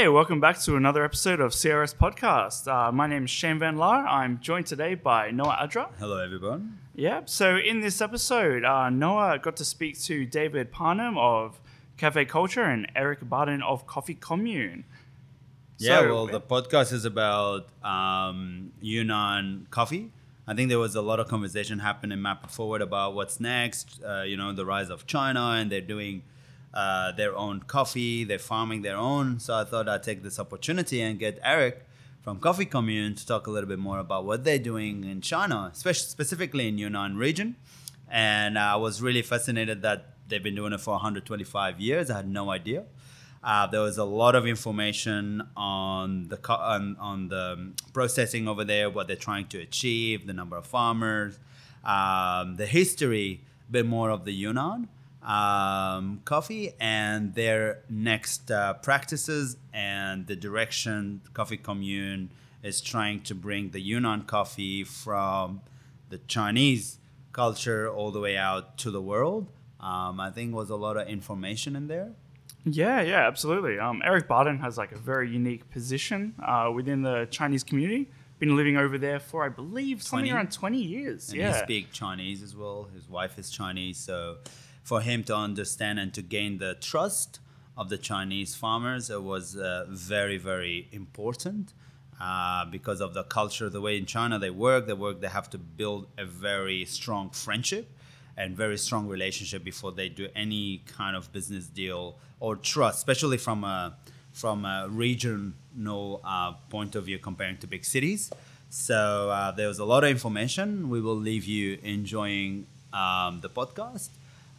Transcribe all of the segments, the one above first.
Hey, welcome back to another episode of CRS Podcast. Uh, my name is Shane Van Laar. I'm joined today by Noah Adra. Hello, everyone. Yeah, so in this episode, uh, Noah got to speak to David Parnham of Cafe Culture and Eric Barden of Coffee Commune. Yeah, So- well, the podcast is about um, Yunnan coffee. I think there was a lot of conversation happening in Map Forward about what's next. Uh, you know, the rise of China, and they're doing uh, their own coffee. They're farming their own. So I thought I'd take this opportunity and get Eric from Coffee Commune to talk a little bit more about what they're doing in China, especially specifically in Yunnan region. And I was really fascinated that they've been doing it for 125 years. I had no idea. Uh, there was a lot of information on the co- on, on the processing over there, what they're trying to achieve, the number of farmers, um, the history, a bit more of the Yunnan um, coffee, and their next uh, practices and the direction Coffee Commune is trying to bring the Yunnan coffee from the Chinese culture all the way out to the world. Um, I think was a lot of information in there. Yeah, yeah, absolutely. Um, Eric Barden has like a very unique position uh, within the Chinese community. Been living over there for, I believe, something 20? around 20 years. and yeah. he speaks Chinese as well. His wife is Chinese, so for him to understand and to gain the trust of the Chinese farmers it was uh, very, very important uh, because of the culture, the way in China they work. They work. They have to build a very strong friendship and very strong relationship before they do any kind of business deal or trust, especially from a from a regional uh, point of view comparing to big cities. So uh, there was a lot of information. We will leave you enjoying um, the podcast.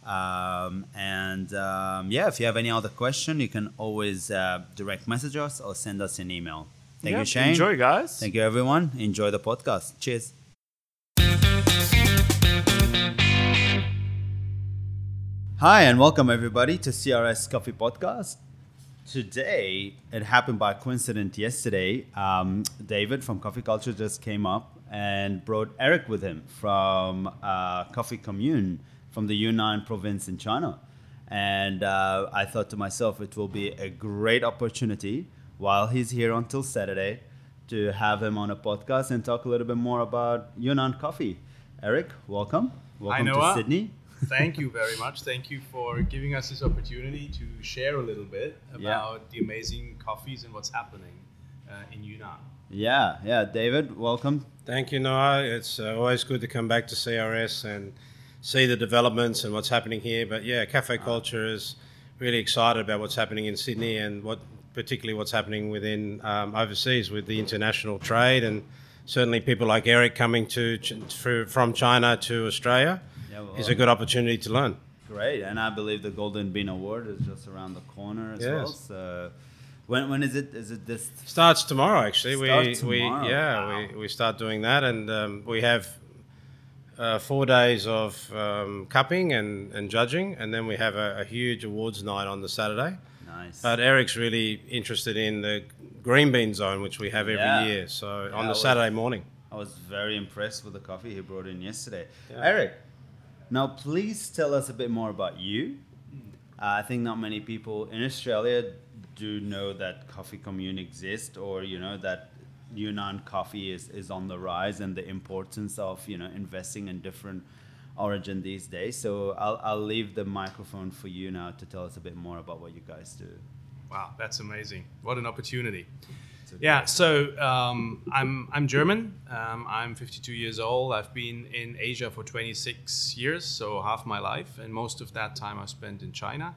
Um, and um, yeah, if you have any other question, you can always uh, direct message us or send us an email. Thank Yeah, you, Shane. Enjoy, guys. Thank you, everyone. Enjoy the podcast. Cheers. Hi, and welcome everybody to CRS Coffee Podcast. Today, it happened by coincidence yesterday. Um, David from Coffee Culture just came up and brought Eric with him from uh, Coffee Commune from the Yunnan province in China. And uh, I thought to myself, it will be a great opportunity while he's here until Saturday to have him on a podcast and talk a little bit more about Yunnan coffee. Eric, welcome. Welcome to Sydney. Thank you very much. Thank you for giving us this opportunity to share a little bit Yeah. about the amazing coffees and what's happening uh, in Yunnan. Yeah, yeah. David, welcome. Thank you, Noah. It's uh, always good to come back to CRS and see the developments and what's happening here. But yeah, cafe culture is really excited about what's happening in Sydney and what, particularly what's happening within um, overseas with the international trade and certainly people like Eric coming to from China to Australia Yeah, well, is a good opportunity to learn. Great, and I believe the Golden Bean Award is just around the corner as Yes. well. So, when when is it? Is it this? Starts tomorrow, actually. Starts we, tomorrow, we yeah, wow. we, we start doing that, and um, we have uh, four days of um, cupping and, and judging, and then we have a, a huge awards night on the Saturday. Nice. But Eric's really interested in the green bean zone, which we have every Yeah. year. So Yeah, on the was- Saturday morning. I was very impressed with the coffee he brought in yesterday. Yeah. Eric, now please tell us a bit more about you. Uh, I think not many people in Australia do know that Coffee Commune exists, or you know that Yunnan coffee is, is on the rise, and the importance of you know investing in different origin these days. So I'll, I'll leave the microphone for you now to tell us a bit more about what you guys do. Wow, that's amazing. What an opportunity. Yeah, so um, I'm, I'm German. Um, I'm 52 years old. I've been in Asia for 26 years, so half my life, and most of that time I've spent in China.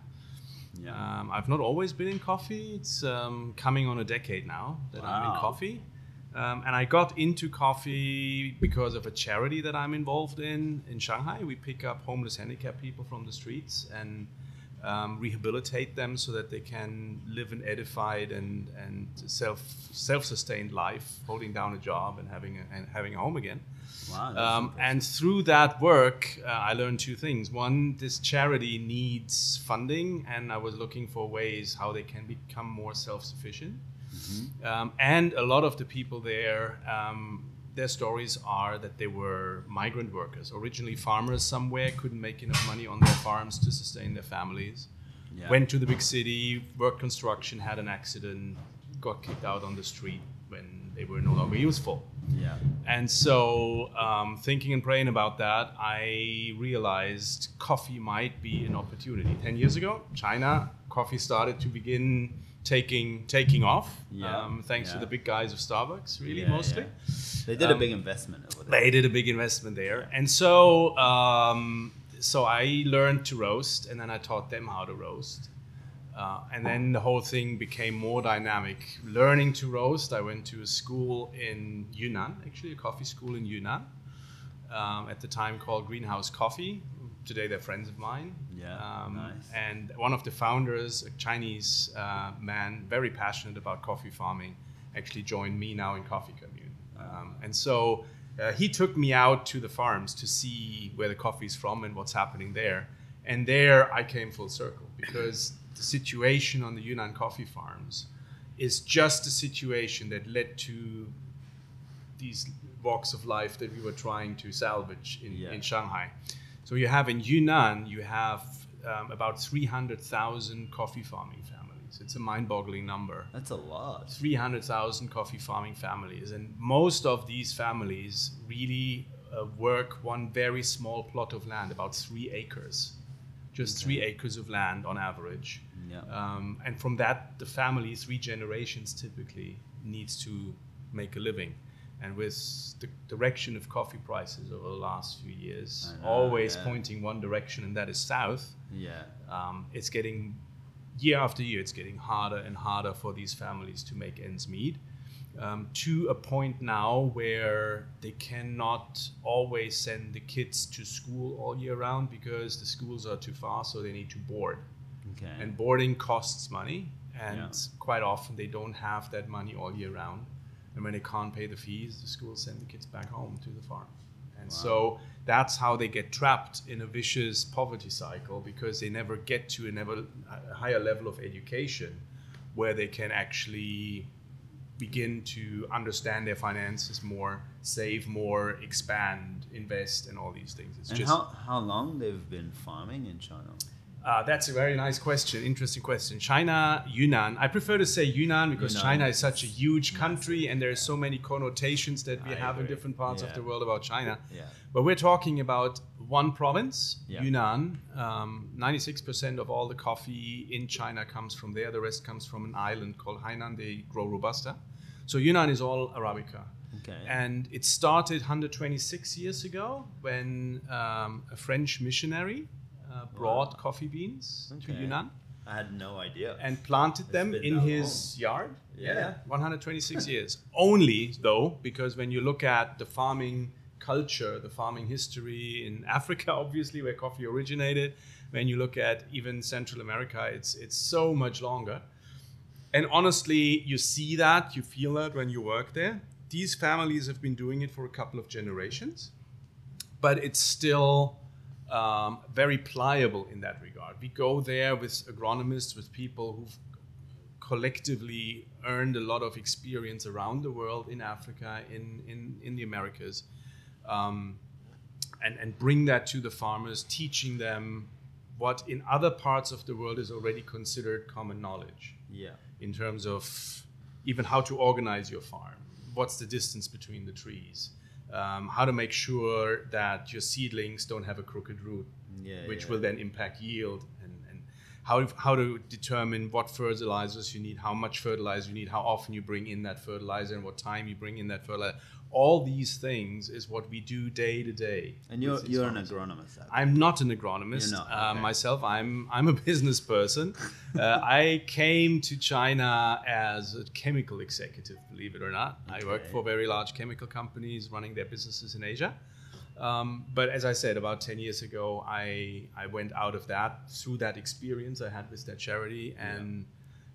Yeah. Um, I've not always been in coffee. It's um, coming on a decade now that I'm in coffee. Um, and I got into coffee because of a charity that I'm involved in in Shanghai. We pick up homeless handicapped people from the streets and um, rehabilitate them so that they can live an edified and, and self self sustained life, holding down a job and having a, and having a home again. Wow. Um, and through that work, uh, I learned two things. One, this charity needs funding, and I was looking for ways how they can become more self sufficient. Um, and a lot of the people there, um, their stories are that they were migrant workers, originally farmers somewhere, couldn't make enough money on their farms to sustain their families. Yeah. Went to the big city, worked construction, had an accident, got kicked out on the street when they were no longer useful. Yeah. And so, um, thinking and praying about that, I realized coffee might be an opportunity. Ten years ago, China coffee started to begin taking taking off, Yeah, um, thanks to the big guys of Starbucks, really Yeah, mostly. yeah. They did a Um, big investment over there. They did a big investment there, and so um, so I learned to roast, and then I taught them how to roast. Uh, and then the whole thing became more dynamic. Learning to roast, I went to a school in Yunnan, actually a coffee school in Yunnan, um, at the time called Greenhouse Coffee. Today they're friends of mine. Yeah, Um, nice. And one of the founders, a Chinese uh, man, very passionate about coffee farming, actually joined me now in Coffee Commune. Um, and so uh, he took me out to the farms to see where the coffee is from and what's happening there. And there I came full circle because the situation on the Yunnan coffee farms is just a situation that led to these walks of life that we were trying to salvage in, Yeah. in Shanghai. So you have in Yunnan, you have um, about 300,000 coffee farming families. It's a mind-boggling number. That's a lot. 300,000 coffee farming families. And most of these families really uh, work one very small plot of land, about three acres. Just three acres of land on average. Yeah. Um, and from that, the family, three generations typically, needs to make a living. And with the direction of coffee prices over the last few years, know, always yeah. pointing one direction, and that is south, Yeah. um, it's getting year after year it's getting harder and harder for these families to make ends meet um, to a point now where they cannot always send the kids to school all year round because the schools are too far so they need to board Okay. and boarding costs money and Yeah. quite often they don't have that money all year round and when they can't pay the fees the schools send the kids back home to the farm and Wow. so that's how they get trapped in a vicious poverty cycle because they never get to a, level, a higher level of education where they can actually begin to understand their finances more save more expand invest and all these things it's and just how, how long they've been farming in China? Uh, that's a very nice question. Interesting question. China, Yunnan. I prefer to say Yunnan because Yunnan China is such a huge country and there are so many connotations that we I have in different parts of the world about China. Yeah. But we're talking about one province, Yeah. Yunnan. Um, 96% of all the coffee in China comes from there. The rest comes from an island called Hainan. They grow Robusta. So Yunnan is all Arabica. Okay. And it started 126 years ago when um, a French missionary uh, brought coffee beans to Yunnan I had no idea. and planted them in his yard. Yeah. 126 years. Only though, because when you look at the farming culture, the farming history in Africa, obviously where coffee originated, when you look at even Central America, it's it's so much longer. And honestly, you see that, you feel that when you work there. These families have been doing it for a couple of generations, but it's still um, very pliable in that regard. We go there with agronomists, with people who've collectively earned a lot of experience around the world in Africa, in, in, in the Americas, um, and, and bring that to the farmers, teaching them what in other parts of the world is already considered common knowledge yeah. in terms of even how to organize your farm, what's the distance between the trees, um, how to make sure that your seedlings don't have a crooked root, Yeah, which yeah. will then impact yield, and, and how, how to determine what fertilizers you need, how much fertilizer you need, how often you bring in that fertilizer, and what time you bring in that fertilizer. All these things is what we do day to day. And you're you're an agronomist. I'm not an agronomist not, uh, myself. I'm I'm a business person. uh, I came to China as a chemical executive, believe it or not. I worked for very large chemical companies running their businesses in Asia. Um, but as I said, about 10 years ago, I, I went out of that through that experience I had with that charity. And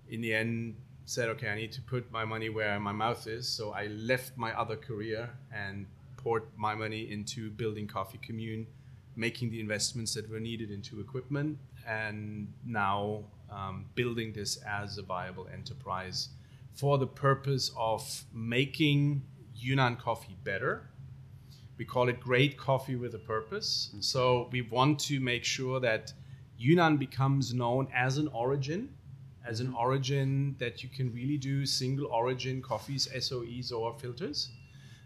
in the end, said, okay, I need to put my money where my mouth is. So I left my other career and poured my money into building Coffee Commune, making the investments that were needed into equipment, and now um, building this as a viable enterprise for the purpose of making Yunnan coffee better. We call it great coffee with a purpose. So we want to make sure that Yunnan becomes known as an origin as an origin that you can really do single origin coffees, SOEs, or filters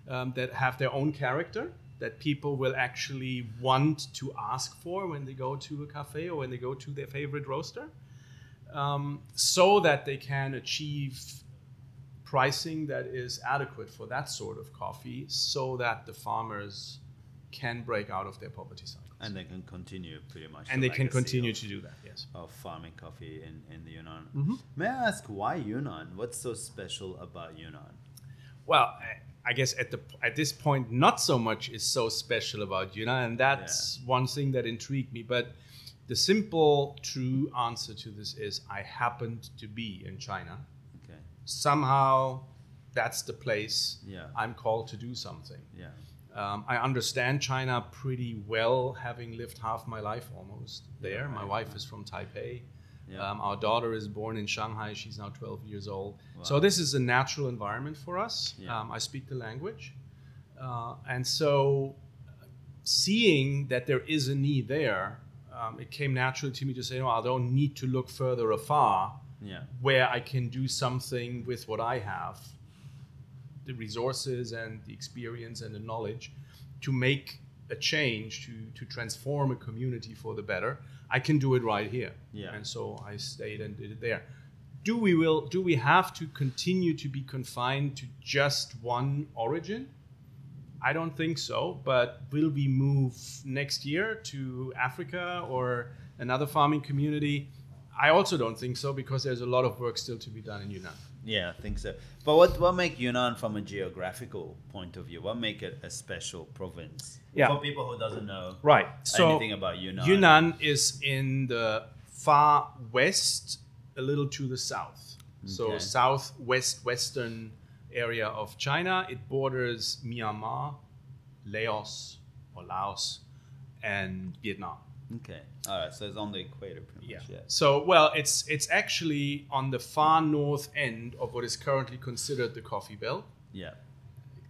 um, that have their own character that people will actually want to ask for when they go to a cafe or when they go to their favorite roaster, um, so that they can achieve pricing that is adequate for that sort of coffee, so that the farmers can break out of their poverty cycles. And they can continue pretty much. And the they can continue of- to do that, yes. of farming coffee in, in the Yunnan. Mhm. May I ask why Yunnan? What's so special about Yunnan? Well, I- I guess at the at this point, not so much is so special about Yunnan, and that's one thing that intrigued me. But the simple, true answer to this is I happened to be in China. Okay. Somehow, that's the place Yeah. I'm called to do something. Yeah. Um, I understand China pretty well, having lived half my life almost there. my right, wife is from Taipei. Yeah. Um, our daughter is born in Shanghai. She's now 12 years old. So this is a natural environment for us. Yeah. Um, I speak the language. Uh, and so seeing that there is a need there, um, it came naturally to me to say, no, I don't need to look further afar Yeah. where I can do something with what I have, the resources and the experience and the knowledge to make a change, to, to transform a community for the better. I can do it right here. Yeah. And so I stayed and did it there. Do we will do we have to continue to be confined to just one origin? I don't think so, but will we move next year to Africa or another farming community? I also don't think so because there's a lot of work still to be done in Yunnan. Yeah, I think so. But what what make Yunnan from a geographical point of view? What make it a special province? Yeah. For people who doesn't know Right. So anything about Yunnan. Yunnan is in the far west, a little to the south. So southwest western area of China. It borders Myanmar, Laos or Laos, and Vietnam. Okay. All right. So it's on the equator, pretty Yeah. much. Yeah. So well, it's it's actually on the far north end of what is currently considered the coffee belt. Yeah.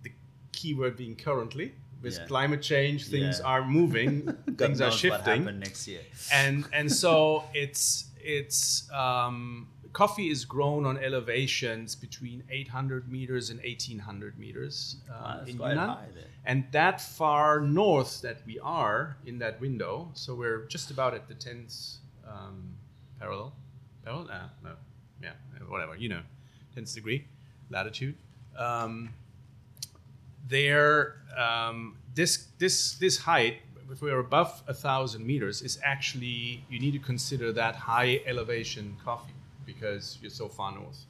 The keyword being currently. With Yeah. climate change, things Yeah. are moving, things are shifting. next year? and and so it's it's um, coffee is grown on elevations between 800 meters and 1800 meters uh, in Yunnan. And that far north that we are in that window, so we're just about at the 10th um, parallel, parallel, uh, no, yeah, whatever, you know, 10th degree latitude. Um, there um, this this this height if we're above a thousand meters is actually you need to consider that high elevation coffee because you're so far north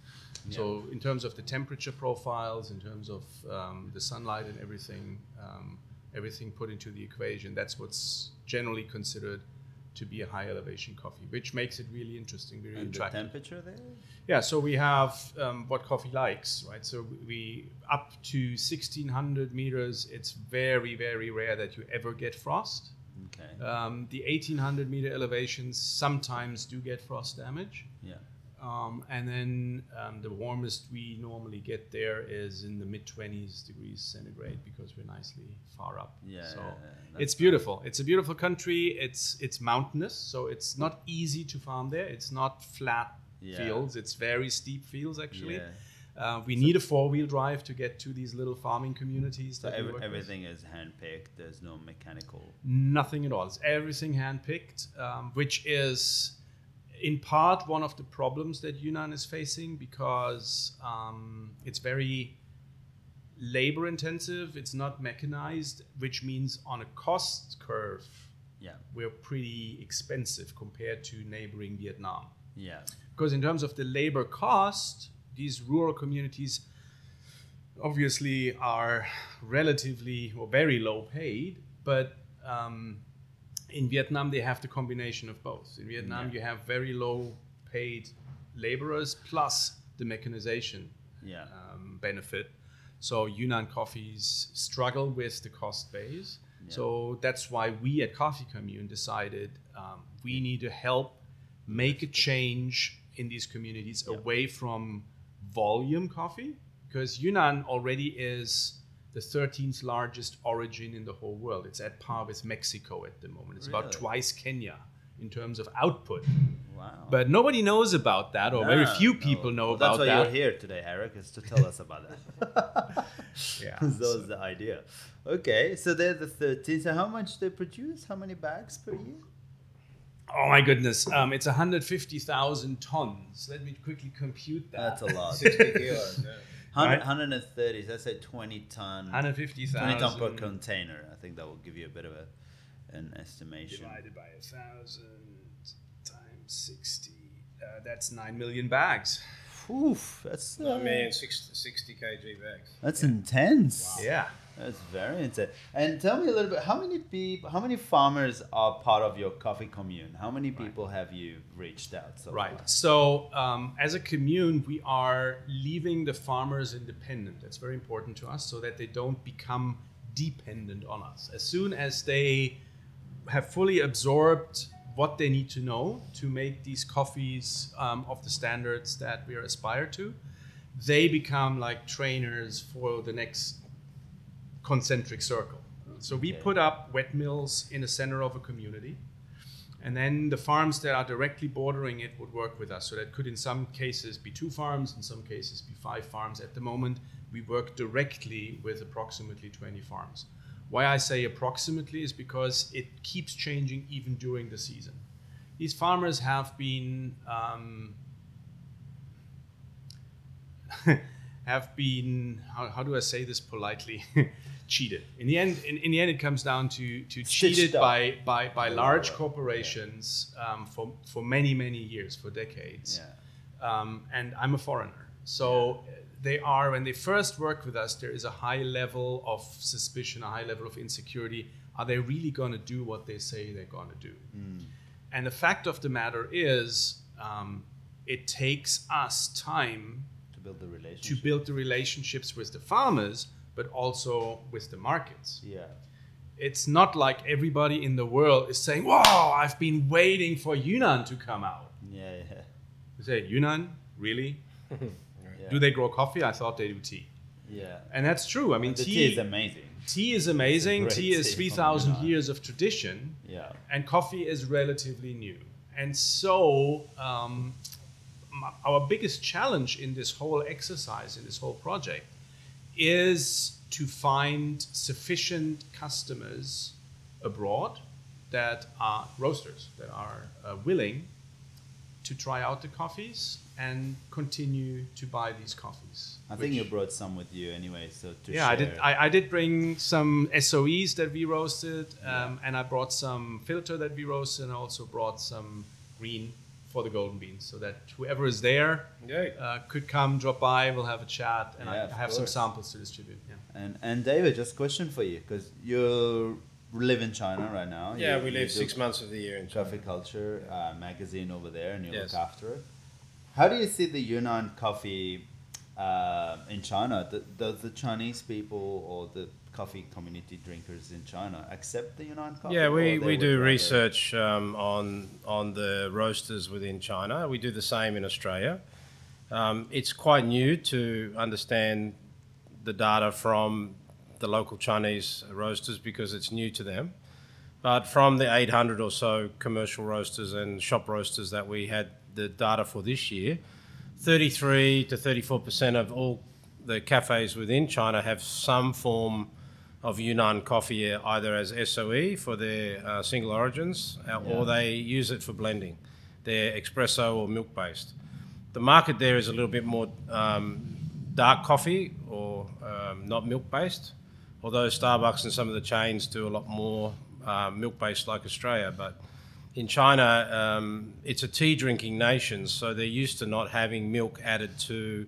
so in terms of the temperature profiles in terms of um, the sunlight and everything um, everything put into the equation that's what's generally considered to be a high elevation coffee which makes it really interesting very And the attractive temperature there? yeah, so we have um, what coffee likes, right? So we up to 1600 meters. It's very, very rare that you ever get frost. Okay. Um, the 1800 meter elevations sometimes do get frost damage. Um, and then um, the warmest we normally get there is in the mid 20s degrees centigrade because we're nicely far up. Yeah, So yeah, yeah, it's beautiful. It's a beautiful country. It's it's mountainous, so it's not easy to farm there. It's not flat Yeah. fields. It's very steep fields actually. Yeah. Uh, we need a four wheel drive to get to these little farming communities. So That we every, work with. everything is handpicked. There's no mechanical. Nothing at all. It's everything handpicked, um, which is in part one of the problems that Yunnan is facing because um, it's very labor intensive. It's not mechanized, which means on a cost curve, Yeah. we're pretty expensive compared to neighboring Vietnam. Yeah. Because in terms of the labor cost, these rural communities obviously are relatively or very low paid, but um, in Vietnam they have the combination of both. In Vietnam Yeah. you have very low paid laborers plus the mechanization Yeah. um, benefit. So Yunnan coffees struggle with the cost base. Yeah. So that's why we at Coffee Commune decided um, we need to help make a change in these communities away from volume coffee because Yunnan already is the 13th largest origin in the whole world. It's at par with Mexico at the moment. It's about twice Kenya in terms of output. Wow. But nobody knows about that, or very No, few no. people know Well, about that. That's why that. you're here today, Eric, is to tell us about that. Yeah, that so- was the idea. Okay, so they're the 13. So how much do they produce? How many bags per year? Oh my goodness, um, it's 150,000 tons. Let me quickly compute that. That's a lot. 60 kilos. Yeah. 100, Right. 130, so let's say 20 ton. 150,000 20 ton per container. I think that will give you a bit of a, an estimation. divided by a thousand times 60. Uh, that's 9 million bags. Oof, that's uh, I mean, 60, 60 kg bags. that's intense. Yeah. That's very intense. And tell me a little bit. How many people? How many farmers are part of your coffee commune? How many people have you reached out? So Right. far? So, um, as a commune, we are leaving the farmers independent. That's very important to us so that they don't become dependent on us. As soon as they have fully absorbed what they need to know to make these coffees um, of the standards that we are aspire to, they become like trainers for the next concentric circle. So we put up wet mills in the center of a community. And then the farms that are directly bordering it would work with us. So that could, in some cases, be two farms, in some cases, be five farms. At the moment, we work directly with approximately 20 farms. Why I say approximately is because it keeps changing even during the season. These farmers have been um, have been how, how do I say this politely cheated. In the end, in, in the end, it comes down to to cheated by by by large Yeah. corporations um, for for many many years, for decades. Yeah. Um, and I'm a foreigner, so uh, they are when they first work with us. There is a high level of suspicion, a high level of insecurity. Are they really going to do what they say they're going to do? And the fact of the matter is, um, it takes us time To build the to build the relationships with the farmers, but also with the markets. Yeah. It's not like everybody in the world is saying, "Wow, I've been waiting for Yunnan to come out." Yeah. Yeah. You say, "Yunnan, really? yeah. Do they grow coffee? I thought they do tea." Yeah. And that's true. I mean, tea, tea is amazing. tea is amazing. Tea is tea three from thousand Yunnan. years of tradition. Yeah. and coffee is relatively new. And so, um, our biggest challenge in this whole exercise, in this whole project, is to find sufficient customers abroad that are roasters, that are uh, willing to try out the coffees and continue to buy these coffees. I think you brought some with you anyway, so to yeah, I did. I, I did bring some SOEs that we roasted, um, and I brought some filter that we roasted, and I also brought some green for the golden beans, so that whoever is there uh, could come, drop by, we'll have a chat, and Yeah, I of have some samples to distribute. Yeah. And and David, just a question for you, because you live in China right now. Yeah, You- we live six months of the year in China. Coffee Culture uh, magazine over there, and you Yes. look after it. How do you see the Yunnan coffee uh, in China? Does the Chinese people or the coffee community drinkers in China accept the Yunnan coffee? Yeah, we, we do research um, on on the roasters within China. We do the same in Australia. Um, it's quite new to understand the data from the local Chinese roasters because it's new to them. But from the 800 or so commercial roasters and shop roasters that we had the data for this year, 33 to 34 percent of all the cafes within China have some form of Yunnan coffee, uh, either as SOE for their uh, single origins, uh, Yeah. or they use it for blending, their espresso or milk based. The market there is a little bit more um, dark coffee or um, not milk based, although Starbucks and some of the chains do a lot more uh, milk based like Australia. But in China, um, it's a tea drinking nation, so they're used to not having milk added to,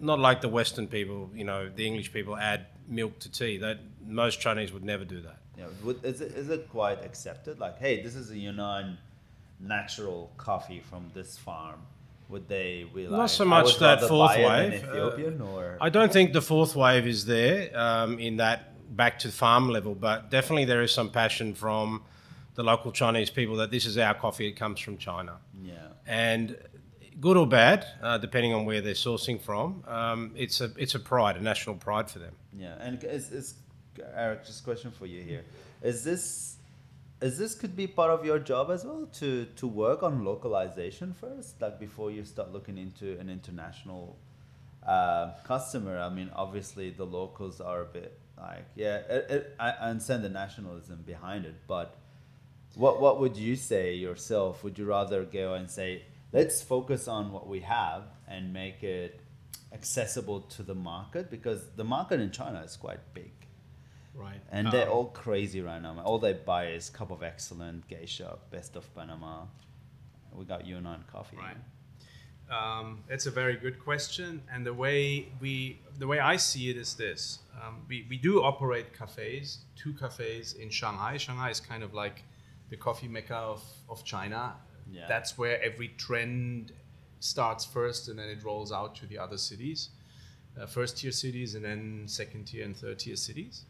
not like the Western people, you know, the English people add milk to tea. That most Chinese would never do that. Yeah, would, is, it, is it quite accepted? Like, hey, this is a Yunnan natural coffee from this farm. Would they be like, Not so much that fourth buy it in wave, uh, Ethiopian or I don't think the fourth wave is there um, in that back to farm level, but definitely there is some passion from the local Chinese people that this is our coffee, it comes from China. yeah. And good or bad, uh, depending on where they're sourcing from, um, it's a it's a pride, a national pride for them. Yeah, and is, is Eric, just a question for you here: Is this is this could be part of your job as well to to work on localization first, like before you start looking into an international uh, customer? I mean, obviously the locals are a bit like yeah, it, it, I understand the nationalism behind it, but what what would you say yourself? Would you rather go and say let's focus on what we have and make it accessible to the market because the market in China is quite big Right. and they're Um, all crazy right now. All they buy is cup of excellent, geisha, best of Panama. We got Yunnan coffee. Right. Um, it's a very good question, and the way we, the way I see it is this: um, we, we do operate cafes, two cafes in Shanghai. Shanghai is kind of like the coffee mecca of, of China. Yeah. That's where every trend starts first, and then it rolls out to the other cities, uh, first tier cities, and then second tier and third tier cities.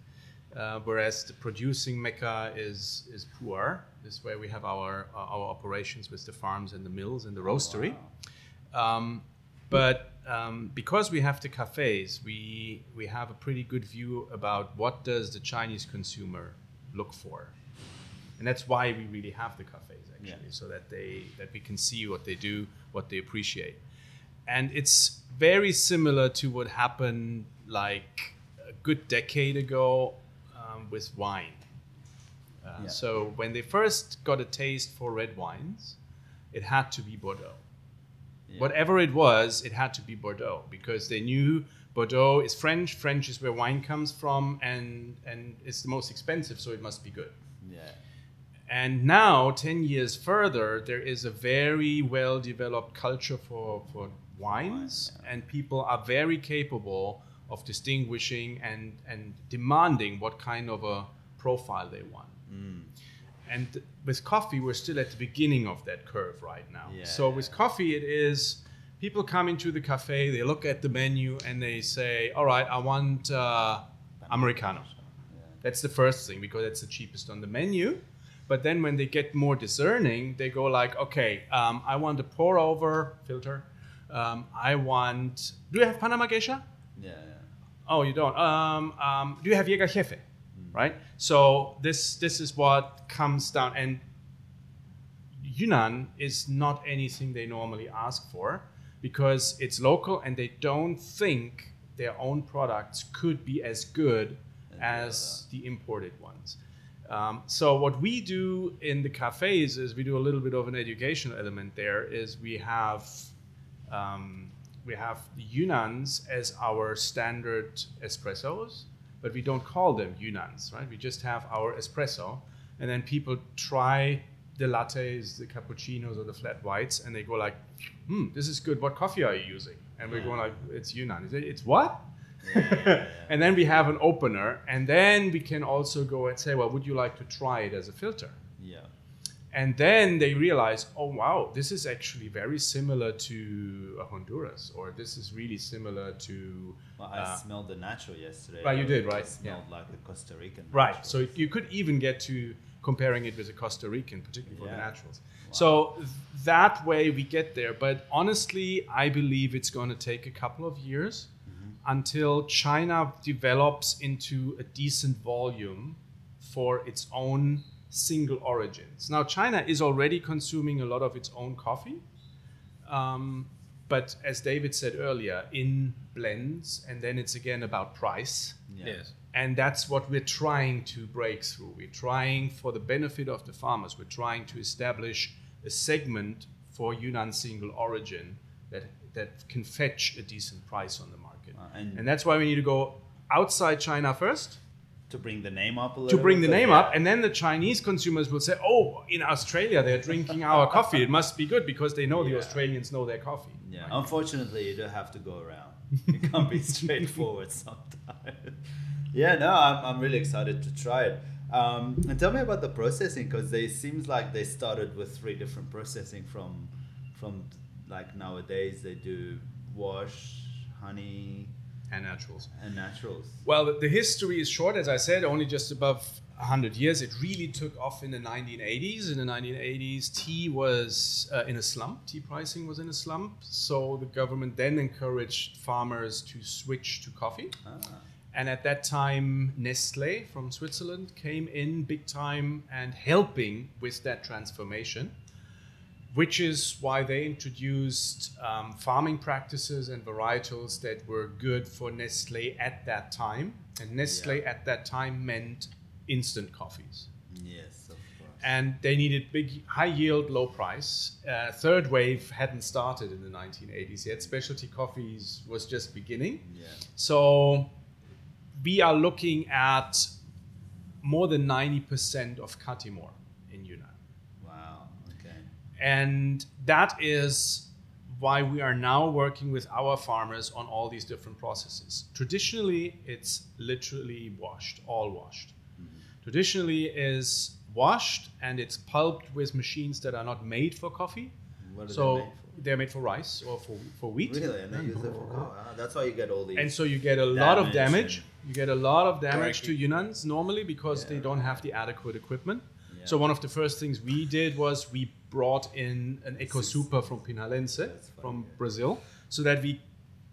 Uh, whereas the producing mecca is is Pu'er. This is where we have our uh, our operations with the farms and the mills and the roastery. Um, but um, because we have the cafes, we we have a pretty good view about what does the Chinese consumer look for, and that's why we really have the cafes actually, Yeah. so that they that we can see what they do, what they appreciate, and it's very similar to what happened like a good decade ago um, with wine. Uh, Yeah. So when they first got a taste for red wines, it had to be Bordeaux Yeah. whatever it was, it had to be Bordeaux because they knew Bordeaux is French. French is where wine comes from, and and it's the most expensive, so it must be good. Yeah. And now, ten years further, there is a very well developed culture for for wines, Wine, and people are very capable of distinguishing and and demanding what kind of a profile they want. And with coffee, we're still at the beginning of that curve right now. Yeah, so yeah. with coffee, it is people come into the cafe, they look at the menu, and they say, "All right, I want uh, americano." That's the first thing because that's the cheapest on the menu. But then when they get more discerning, they go like, "Okay, um, I want a pour over filter. Um, I want. Do you have Panama Geisha? Yeah. Oh, you don't. Um, um, do you have Jäger Jefe? Right. So this this is what comes down, and Yunnan is not anything they normally ask for because it's local, and they don't think their own products could be as good as the imported ones. Um, so what we do in the cafes is we do a little bit of an educational element. There is we have um, we have the Yunnans as our standard espressos, but we don't call them Yunnans, right? We just have our espresso, and then people try the lattes, the cappuccinos, or the flat whites, and they go like, "Hmm, this is good. What coffee are you using?" And we're going like, "It's Yunnan." Is it? It's what? and then we have an opener, and then we can also go and say, "Well, would you like to try it as a filter?" Yeah. And then they realize, oh wow, this is actually very similar to a Honduras, or this is really similar to. Well, I uh, smelled the natural yesterday. Right, you did, It right? smelled like the Costa Rican. right. So you could even get to comparing it with a Costa Rican, particularly for the Yeah. naturals. So th- that way we get there. But honestly, I believe it's going to take a couple of years until China develops into a decent volume for its own single origins. Now, China is already consuming a lot of its own coffee. Um, but as David said earlier, in blends, and then it's again about price. Yeah. Yes. And that's what we're trying to break through. We're trying, for the benefit of the farmers, we're trying to establish a segment for Yunnan single origin that, that can fetch a decent price on the market. Uh, and- and that's why we need to go outside China first To bring the name up a little. to bring the name yeah. up, and then the Chinese consumers will say, "Oh, in Australia they're drinking our coffee. It must be good because they know the Australians know their coffee." Yeah, unfortunately, you don't have to go around. You can't be straightforward sometimes. yeah, no, I'm, I'm really excited to try it. Um, and tell me about the processing because they seems like they started with three different processing from from like nowadays they do wash, honey, And naturals. and naturals. Well, the- history is short, as I said, only just above 100 years. It really took off in the 1980s. In the 1980s, tea was uh, in a slump. Tea pricing was in a slump. So the government then encouraged farmers to switch to coffee. Ah, And at that time, Nestle from Switzerland came in big time and helping with that transformation, which is why they introduced um, farming practices and varietals that were good for Nestle at that time. And Nestle Yeah. at that time meant instant coffees Yes, of course. and they needed big, high yield, low price. Uh, third wave hadn't started in the 1980s yet. Specialty coffees was just beginning. Yeah. So we are looking at more than 90% of Catimor in Yunnan. Wow. Okay. And that is why we are now working with our farmers on all these different processes. Traditionally, it's literally washed, all washed. Traditionally is washed and it's pulped with machines that are not made for coffee. What are so they made they're made for rice or for, for wheat. Really? And they use it for coffee. Ah, that's why you get all these. And so you get a lot of Damage damage. You get a lot of damage to Cracking. Yunnans normally because they don't have the adequate equipment. Yeah. So one of the first things we did was we brought in an Eco Super from Pinhalense from. Brazil so that we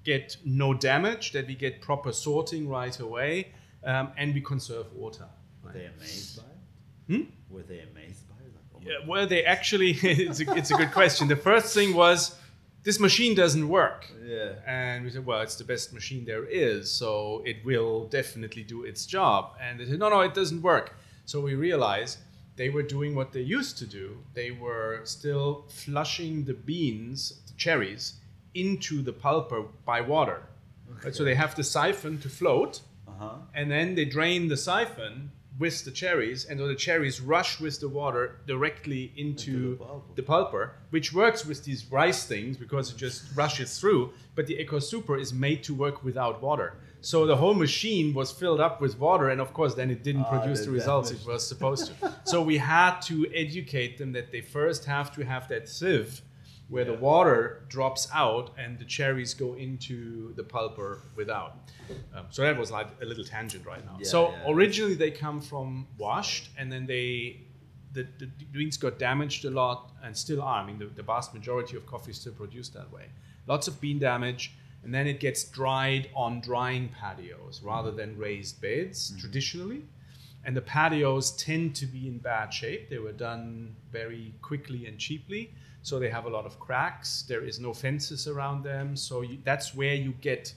get no damage, that we get proper sorting right away, um, and we conserve water. Were they amazed by it? Hmm? Were they amazed by it? Like, oh Yeah, well, they actually, it's a, it's a good question. The first thing was, this machine doesn't work. Yeah. And we said, well, it's the best machine there is, so it will definitely do its job. And they said, no, no, it doesn't work. So we realized they were doing what they used to do. They were still flushing the beans, the cherries, into the pulper by water. Right, So they have the siphon to float, Uh huh. and then they drain the siphon with the cherries, and so the cherries rush with the water directly into, Into the pulper. the pulper, which works with these rice things because it just rushes through. But the Eco Super is made to work without water. So the whole machine was filled up with water, and of course, then it didn't Ah, produce the results it was supposed to. so we had to educate them that they first have to have that sieve where the water drops out and the cherries go into the pulper without. Um, so that was like a little tangent right now. Yeah, so yeah. originally they come from washed, and then they the, the beans got damaged a lot and still are. I mean, the, the vast majority of coffee is still produced that way. Lots of bean damage, and then it gets dried on drying patios rather than raised beds traditionally. And the patios tend to be in bad shape. They were done very quickly and cheaply, so they have a lot of cracks. There is no fences around them, so you, that's where you get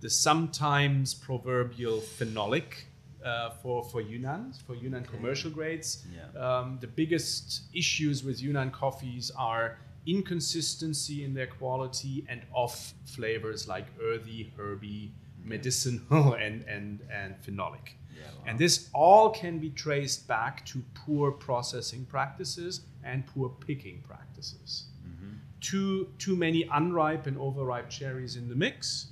the sometimes proverbial phenolic uh, for for Yunnan, for Yunnan commercial grades. Yeah. Um, the biggest issues with Yunnan coffees are inconsistency in their quality and off flavors like earthy, herby, medicinal, and and and phenolic. Yeah, wow. And this all can be traced back to poor processing practices and poor picking practices. Mm-hmm. Too too many unripe and overripe cherries in the mix,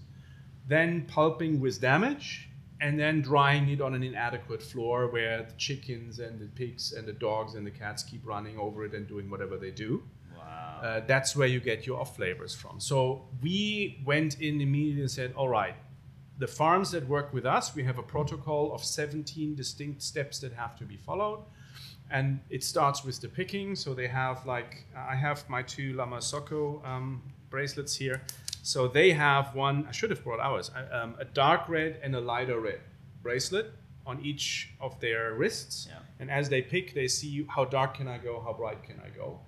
then pulping with damage, and then drying it on an inadequate floor where the chickens and the pigs and the dogs and the cats keep running over it and doing whatever they do. Wow. Uh, that's where you get your off flavors from. So we went in immediately and said, all right, the farms that work with us, we have a protocol of 17 distinct steps that have to be followed. And it starts with the picking. So they have like, I have my two Lama Soko um, bracelets here. So they have one, I should have brought ours, um, a dark red and a lighter red bracelet on each of their wrists. Yeah. And as they pick, they see how dark can I go, how bright can I go.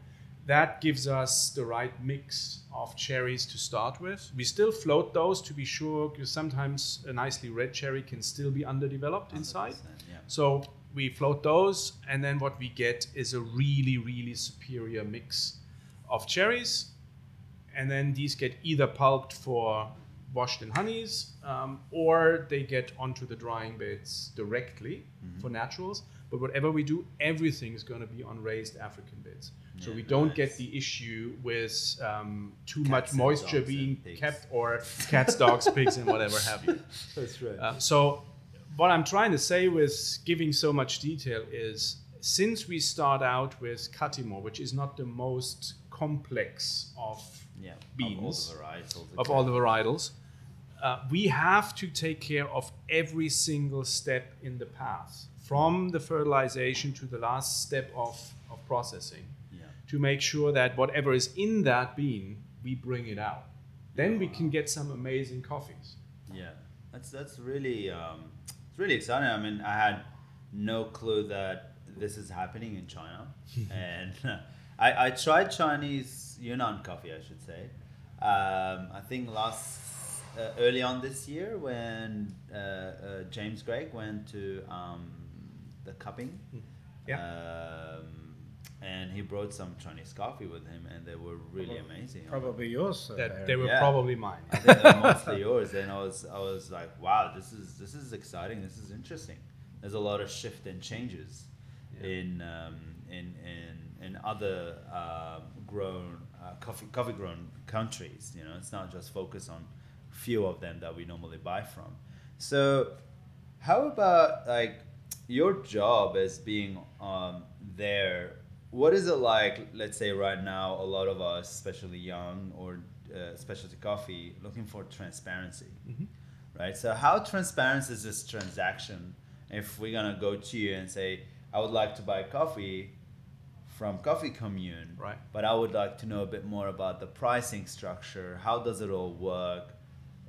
That gives us the right mix of cherries to start with. We still float those to be sure, because sometimes a nicely red cherry can still be underdeveloped inside. Yeah. So we float those, and then what we get is a really, really superior mix of cherries. And then these get either pulped for washed in honeys, um, or they get onto the drying beds directly for naturals. But whatever we do, everything is going to be on raised African beds. So Yeah, we don't nice. get the issue with um, too Cats much moisture being kept, or cats, dogs, pigs, and whatever have you. That's right. Uh, so, what I'm trying to say with giving so much detail is since we start out with Catimor, which is not the most complex of yeah. beans, Of all the varietals. of all the varietals, uh, we have to take care of every single step in the path, from the fertilization to the last step of, of processing. To make sure that whatever is in that bean, we bring it out. Then we can get some amazing coffees. Yeah. That's that's really um, it's really exciting. I mean, I had no clue that this is happening in China, and I, I tried Chinese Yunnan coffee, I should say. Um, I think last uh, early on this year when uh, uh, James Gregg went to um, the cupping. Yeah. Um, and he brought some Chinese coffee with him, and they were really amazing. Probably yours. uh, That they were Yeah. probably mine. They're mostly yours. And I was, I was like, wow, this is this is exciting. This is interesting. There's a lot of shift and changes Yeah. in um, in in in other um, grown uh, coffee coffee grown countries. You know, it's not just focused on few of them that we normally buy from. So, how about like your job as being um, there? What is it like? Let's say right now, a lot of us, especially young or uh, specialty coffee, looking for transparency, right? So, how transparent is this transaction? If we're gonna go to you and say, "I would like to buy coffee," from Coffee Commune, Right. But I would like to know a bit more about the pricing structure. How does it all work?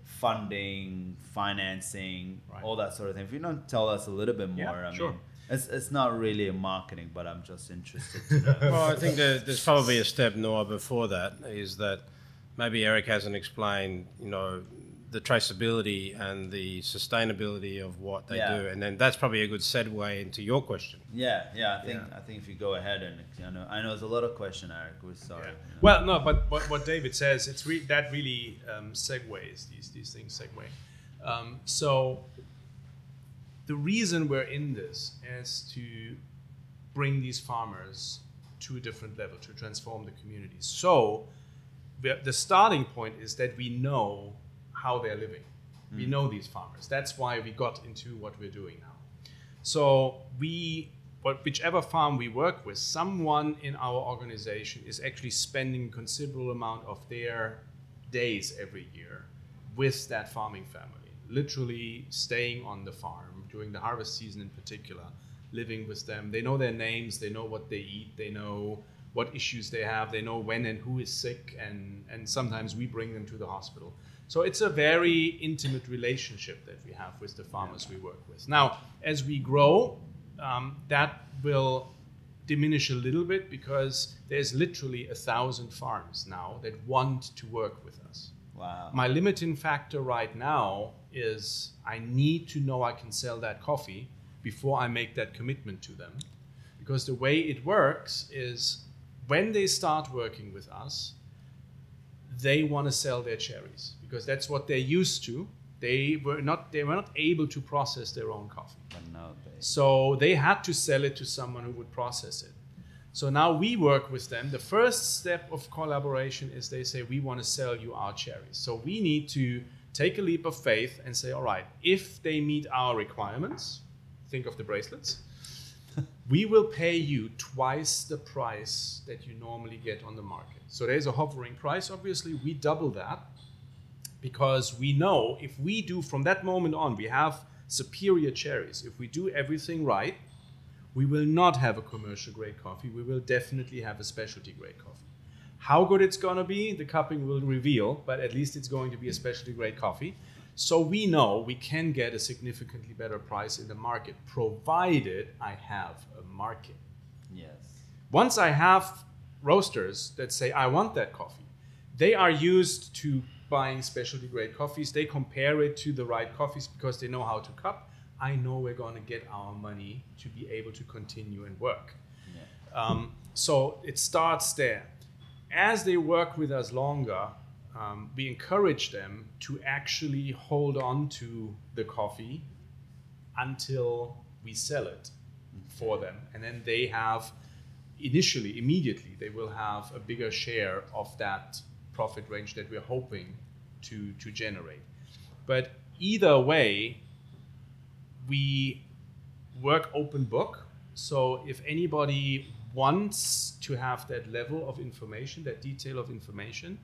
Funding, financing, Right. all that sort of thing. If you don't tell us a little bit more, Yeah, I sure. mean, it's, it's not really a marketing, but I'm just interested to know. Well, I think there, there's probably a step, Noah, before that is that maybe Eric hasn't explained, you know, the traceability and the sustainability of what they Yeah. do, and then that's probably a good segue into your question. yeah, yeah. I think Yeah. I think if you go ahead and I know I know there's a lot of question, Eric. We're sorry. Yeah. you know. Well, no, but what, what David says, it's re- that really um, segues these these things segue. Um, so the reason we're in this is to bring these farmers to a different level, to transform the communities. So the starting point is that we know how they're living. We mm. know these farmers. That's why we got into what we're doing now. So we, whichever farm we work with, someone in our organization is actually spending a considerable amount of their days every year with that farming family, literally staying on the farm during the harvest season in particular, living with them. They know their names, they know what they eat, they know what issues they have, they know when and who is sick, and, and sometimes we bring them to the hospital. So it's a very intimate relationship that we have with the farmers we work with. Now, as we grow, um, that will diminish a little bit because there's literally a thousand farms now that want to work with us. wow. My limiting factor right now is I need to know I can sell that coffee before I make that commitment to them. Because the way it works is when they start working with us, they want to sell their cherries because that's what they're used to. They were not they were not able to process their own coffee. they, So they had to sell it to someone who would process it. So now we work with them. The first step of collaboration is they say, We want to sell you our cherries. So we need to take a leap of faith and say, All right, if they meet our requirements, think of the bracelets, we will pay you twice the price that you normally get on the market. So there's a hovering price, obviously. We double that because we know if we do from that moment on, we have superior cherries. If we do everything right, we will not have a commercial grade coffee. We will definitely have a specialty grade coffee. How good it's going to be, the cupping will reveal, but at least it's going to be a specialty grade coffee. So we know we can get a significantly better price in the market, provided I have a market. yes. Once I have roasters that say, I want that coffee, they are used to buying specialty grade coffees. They compare it to the right coffees because they know how to cup. I know we're going to get our money to be able to continue and work. Yeah. Um, so it starts there. As they work with us longer, um, we encourage them to actually hold on to the coffee until we sell it for them. And then they have, initially, immediately, they will have a bigger share of that profit range that we're hoping to, to generate. But either way, we work open book. So if anybody wants to have that level of information, that detail of information,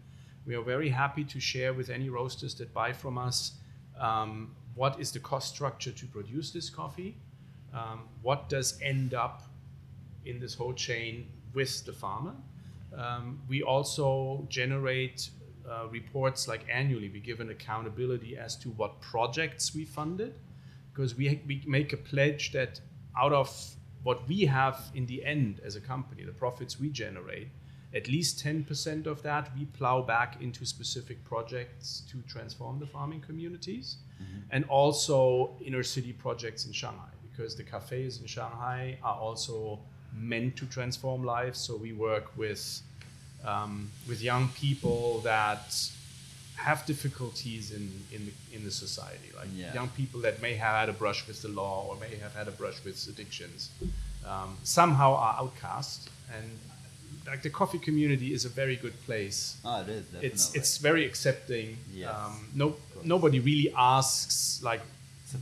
we are very happy to share with any roasters that buy from us um, what is the cost structure to produce this coffee, um, what does end up in this whole chain with the farmer. Um, we also generate uh, reports like annually. We give an accountability as to what projects we funded, because we we make a pledge that out of what we have in the end as a company, the profits we generate, at least 10% of that we plow back into specific projects to transform the farming communities and also inner city projects in Shanghai because the cafes in Shanghai are also meant to transform lives. So we work with um, with young people that have difficulties in in the, in the society, like Yeah. young people that may have had a brush with the law or may have had a brush with addictions, um, somehow are outcast. And like the coffee community is a very good place Oh, it is definitely. it's it's very accepting. Yes. Um, no, nobody really asks like,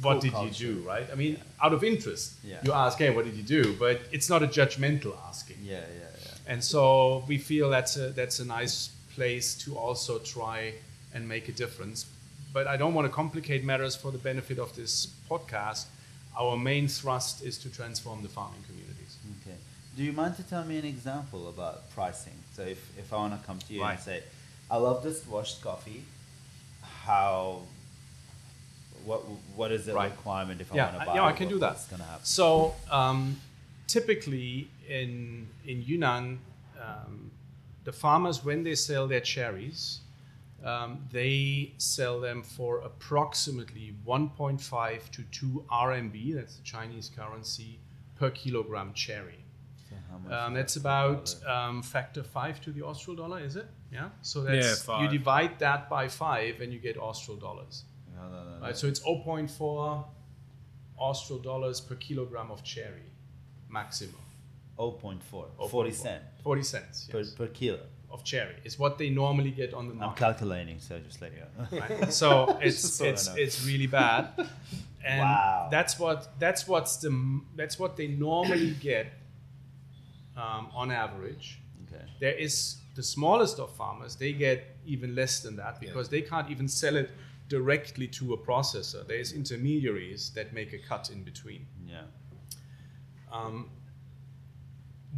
what cool did culture. you do, right? I mean, out of interest, Yeah. you ask, hey, what did you do? But it's not a judgmental asking. yeah, yeah, yeah. And so we feel that's a that's a nice place to also try and make a difference. But I don't want to complicate matters for the benefit of this podcast. Our main thrust is to transform the farming communities. Okay. Do you mind to tell me an example about pricing? So if, if I want to come to you and say, I love this washed coffee, how, what what is the Right. requirement if I Yeah, want to buy? yeah, I can do that. What's gonna happen? So um, typically in in Yunnan, um, the farmers when they sell their cherries, um, they sell them for approximately 1.5 to 2 RMB. That's the Chinese currency per kilogram cherry. So Um, that's about um, factor five to the Austral dollar, is it? Yeah. So that's you five. divide that by five and you get Austral dollars. No, no, no, no. Right, so it's 0.4 Austral dollars per kilogram of cherry, maximum. 0.4, 0.4. 40 cent 40 cents per, per kilo. Of cherry is what they normally get on the market. I'm calculating, so just let you know. right? So it's so it's it's really bad, and Wow. that's what that's what's the that's what they normally get um, on average. okay. There is the smallest of farmers; they get even less than that because they can't even sell it directly to a processor. There's intermediaries that make a cut in between. Yeah. Um,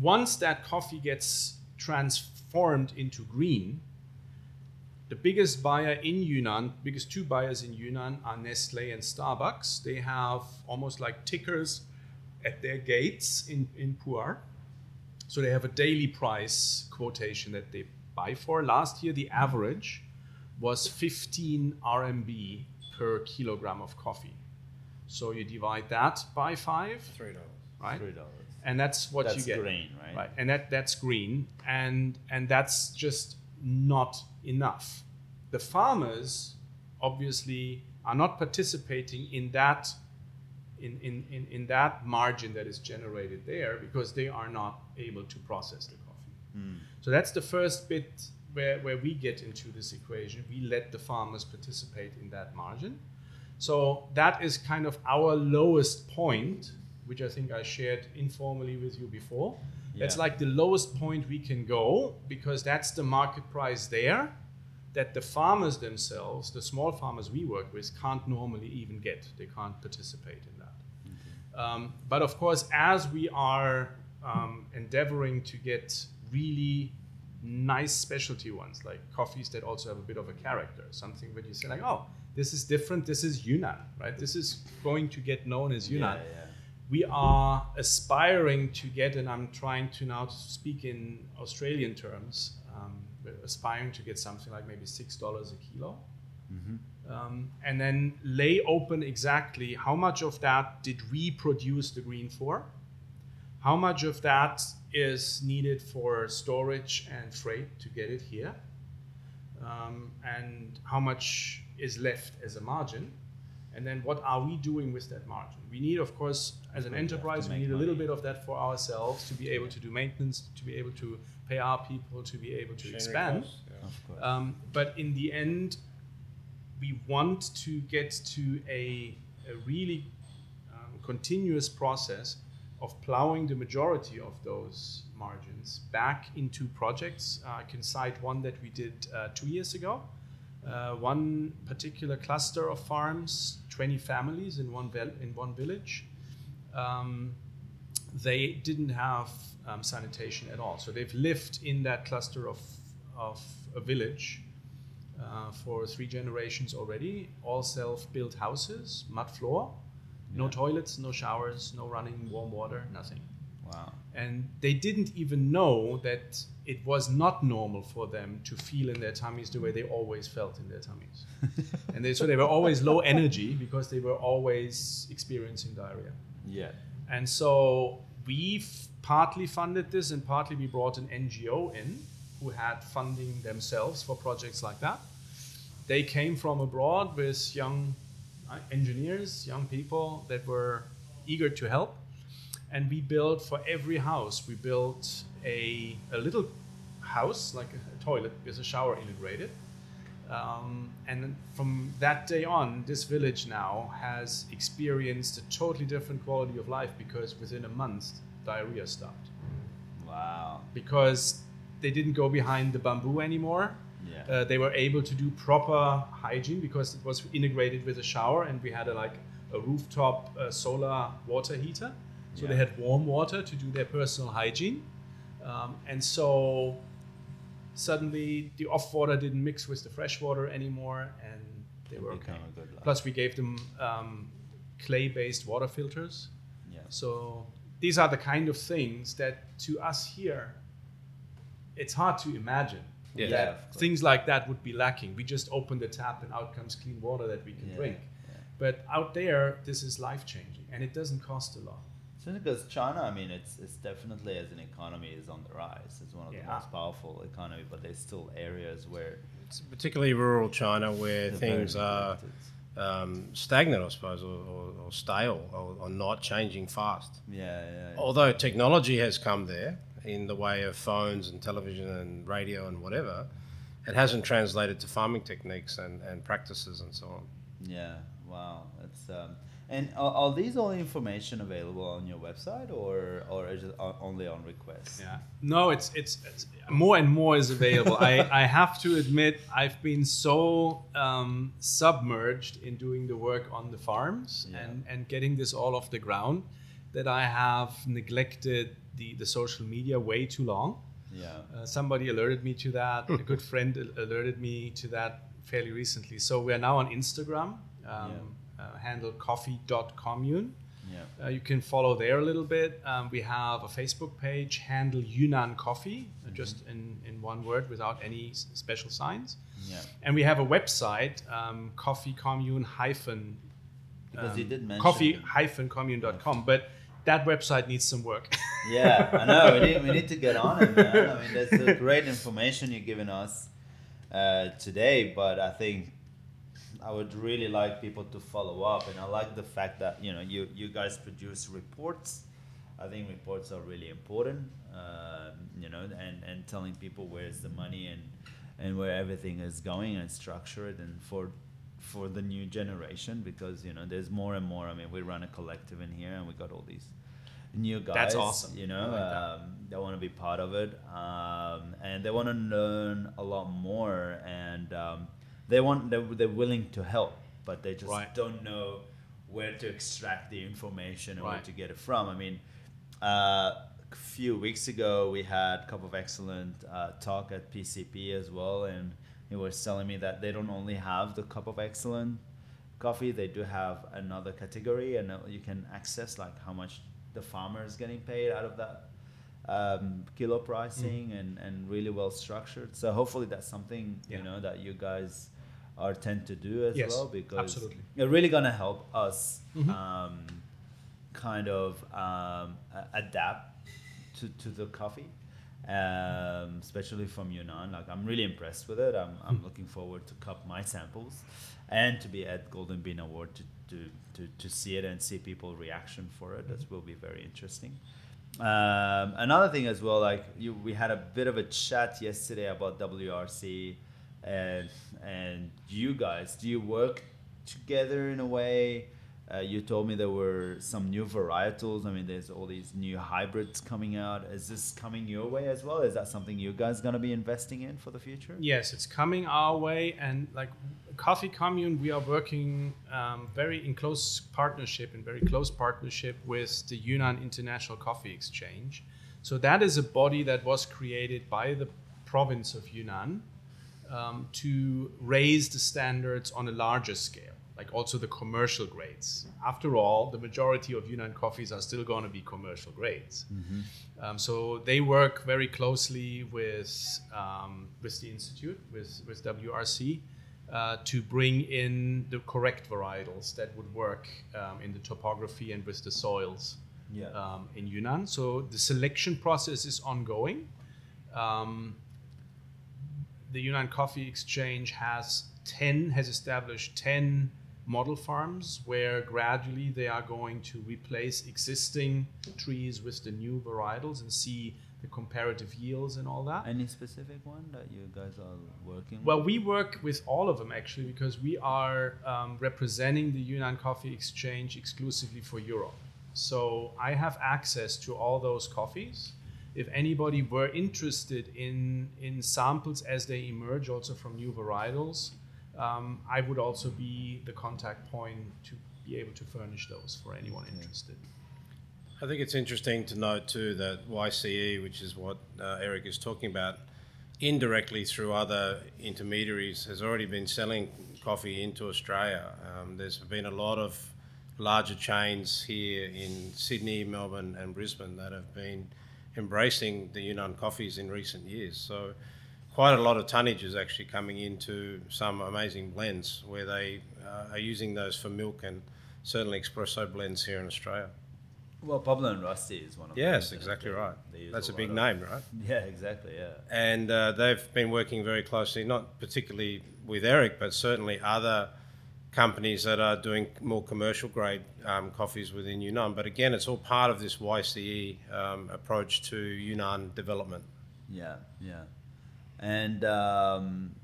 once that coffee gets transformed into green, the biggest buyer in Yunnan, biggest two buyers in Yunnan are Nestle and Starbucks. They have almost like tickers at their gates in, in Pu'er. So they have a daily price quotation that they buy for. Last year, the average was 15 RMB per kilogram of coffee. So you divide that by five, Three dollars. right? Three dollars. And that's what That's you get. green, right? right. And that that's green. And and that's just not enough. The farmers obviously are not participating in that in, in, in, in that margin that is generated there because they are not able to process the coffee. Hmm. So that's the first bit where, where we get into this equation. We let the farmers participate in that margin. So that is kind of our lowest point, which I think I shared informally with you before. That's like the lowest point we can go because that's the market price there that the farmers themselves, the small farmers we work with, can't normally even get. They can't participate in that. Um, but of course, as we are um, endeavoring to get really nice specialty ones, like coffees that also have a bit of a character, something where you say like, oh, this is different. This is Yunnan, right? This is going to get known as Yunnan. Yeah, yeah. We are aspiring to get, and I'm trying to now speak in Australian terms. Um, we're aspiring to get something like maybe six dollars a kilo. Um, and then lay open exactly how much of that did we produce the green for, how much of that is needed for storage and freight to get it here, um, and how much is left as a margin, and then what are we doing with that margin? We need, of course, as an course, you have to enterprise, we make need a little bit of that for ourselves to be able to do maintenance, to be able to pay our people, to be able to Machinery expand. yeah. Of course. Um, but in the end, we want to get to a, a really um, continuous process of plowing the majority of those margins back into projects. Uh, I can cite one that we did uh, two years ago. Uh, one particular cluster of farms, 20 families in one, vel- in one village. Um, they didn't have um, sanitation at all. So they've lived in that cluster of, of a village uh, for three generations already. All self-built houses, mud floor, no toilets, no showers, no running warm water, nothing. Wow. And they didn't even know that it was not normal for them to feel in their tummies the way they always felt in their tummies. and they, so they were always low energy because they were always experiencing diarrhea. Yeah. And so we partly funded this and partly we brought an NGO in who had funding themselves for projects like that. They came from abroad with young uh, engineers, young people that were eager to help. And we built for every house, we built a, a little house, like a toilet with a shower integrated. Um, and from that day on, this village now has experienced a totally different quality of life because within a month, diarrhea stopped. Wow. Because they didn't go behind the bamboo anymore. Yeah. Uh, they were able to do proper hygiene because it was integrated with a shower, and we had a, like a rooftop uh, solar water heater. So they had warm water to do their personal hygiene. Um, and so suddenly the off water didn't mix with the fresh water anymore, and they were okay. Become a good life. Plus, we gave them um, clay based water filters. Yeah. So these are the kind of things that to us here, it's hard to imagine Yeah. Yeah, things like that would be lacking. We just open the tap and out comes clean water that we can Yeah, drink. yeah. But out there, this is life changing, and it doesn't cost a lot. Because China, I mean, it's it's definitely as an economy is on the rise. It's one of the most powerful economy, but there's still areas where It's particularly rural China where things are um, stagnant, I suppose, or, or, or stale, or, or not changing fast. Yeah, yeah. yeah. Although technology has come there in the way of phones and television and radio and whatever, it hasn't translated to farming techniques and, and practices and so on. Yeah, wow. It's um, and are, are these all information available on your website or or is it only on request? Yeah. No, it's it's, it's more and more is available. I, I have to admit I've been so um, submerged in doing the work on the farms Yeah. and, and getting this all off the ground that I have neglected the, the social media way too long. Yeah. Uh, somebody alerted me to that. a good friend alerted me to that fairly recently. So we are now on Instagram, um, uh, handle coffee.commune. Yeah. Uh, you can follow there a little bit. Um, we have a Facebook page, handle Yunnan Coffee, uh, just in, in one word without any s- special signs. Yeah. And we have a website, um, coffee commune hyphen Because you um, did mention coffee hyphen commune.com, but that website needs some work. Yeah, I know. We need, we need to get on it, man. I mean, that's great information you're giving us uh, today, but I think I would really like people to follow up, and I like the fact that you know you you guys produce reports. I think reports are really important, uh, you know, and, and telling people where's the money and and where everything is going and structured, and for for the new generation because you know there's more and more. I mean, we run a collective in here, and we got all these new guys. That's awesome. You know, like that. um, they want to be part of it, um, and they want to learn a lot more, and um, they want they're, they're willing to help, but they just Right. don't know where to extract the information and where to get it from. I mean, uh, a few weeks ago we had Cup of Excellence uh, talk at PCP as well, and he was telling me that they don't only have the Cup of Excellence coffee, they do have another category, and uh, you can access like how much the farmer is getting paid out of that um, kilo pricing and, and really well structured. So hopefully that's something Yeah. you know that you guys are tend to do as Yes, well because absolutely. it's really gonna help us Mhm. um, kind of um, adapt to, to the coffee. Um, especially from Yunnan, like I'm really impressed with it. I'm, I'm looking forward to cup my samples, and to be at Golden Bean Award to, to, to, to see it and see people reaction for it. That will be very interesting. Um, another thing as well, like you, we had a bit of a chat yesterday about WRC, and and you guys, do you work together in a way? Uh, you told me there were some new varietals. I mean, there's all these new hybrids coming out. Is this coming your way as well? Is that something you guys gonna be investing in for the future? Yes, it's coming our way, and like Coffee Commune, we are working um, very in close partnership, in very close partnership with the Yunnan International Coffee Exchange. So that is a body that was created by the province of Yunnan um, to raise the standards on a larger scale, like also the commercial grades. After all, the majority of Yunnan coffees are still going to be commercial grades. Um, so they work very closely with um, with the institute, with with WRC, uh, to bring in the correct varietals that would work um, in the topography and with the soils Yeah. um, in Yunnan. So the selection process is ongoing. Um, the Yunnan Coffee Exchange has 10 has established 10 model farms where gradually they are going to replace existing trees with the new varietals and see the comparative yields and all that. Any specific one that you guys are working? Well, we work with all of them actually because we are um, representing the Yunnan Coffee Exchange exclusively for Europe. So I have access to all those coffees. If anybody were interested in in samples as they emerge, also from new varietals, um, I would also be the contact point to be able to furnish those for anyone interested. I think it's interesting to note too that YCE, which is what uh, Eric is talking about, indirectly through other intermediaries, has already been selling coffee into Australia. Um, there's been a lot of larger chains here in Sydney, Melbourne, and Brisbane that have been embracing the Yunnan coffees in recent years. So, quite a lot of tonnage is actually coming into some amazing blends where they uh, are using those for milk and certainly espresso blends here in Australia. well, Pablo and Rusty is one of them, Yes, exactly They- right. they That's a lot big of- name, right? Yeah, exactly. Yeah. And uh, they've been working very closely, not particularly with Eric, but certainly other companies that are doing more commercial grade um, coffees within Yunnan. But again, it's all part of this YCE um, approach to Yunnan development. Yeah, yeah, and um,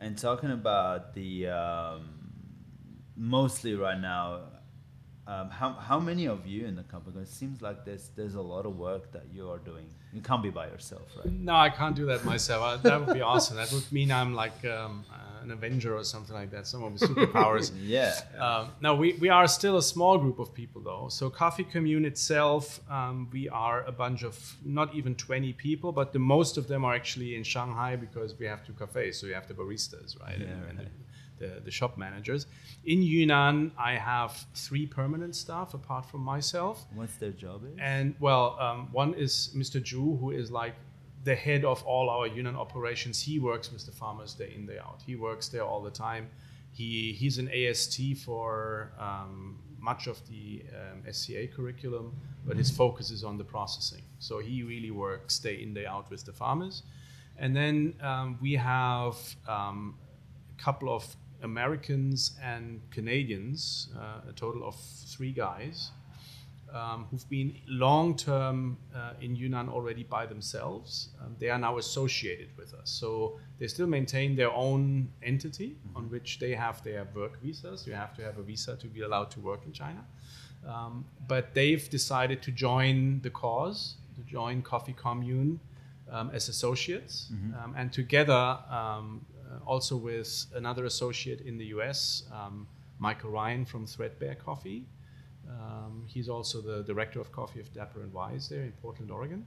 and talking about the um, mostly right now, um, how how many of you in the company? 'Cause It seems like there's there's a lot of work that you are doing. You can't be by yourself, right? No, I can't do that myself. Uh, That would be awesome. That would mean I'm like um, uh, an Avenger or something like that, someone with superpowers. Yeah, Um, no, we, we are still a small group of people though. So Coffee Commune itself, um, we are a bunch of not even 20 people, but the most of them are actually in Shanghai because we have two cafes. So we have the baristas, right? Yeah, and, and the, the, the shop managers. In Yunnan, I have three permanent staff apart from myself. what's their job is? And well, um, one is Mr. Zhu, who is like the head of all our Yunnan operations. He works with the farmers day in day out. He works there all the time. He he's an AST for um, much of the um, SCA curriculum, but his focus is on the processing. So he really works day in day out with the farmers. And then um, we have um, a couple of Americans and Canadians, uh, a total of three guys um, who've been long term uh, in Yunnan already by themselves. Um, they are now associated with us. So they still maintain their own entity on which they have their work visas. You have to have a visa to be allowed to work in China. Um, but they've decided to join the cause, to join Coffee Commune um, as associates. Um, and together, um, uh, also with another associate in the US, um, Michael Ryan from Threadbare Coffee. Um, he's also the director of coffee of Dapper and Wise there in Portland, Oregon.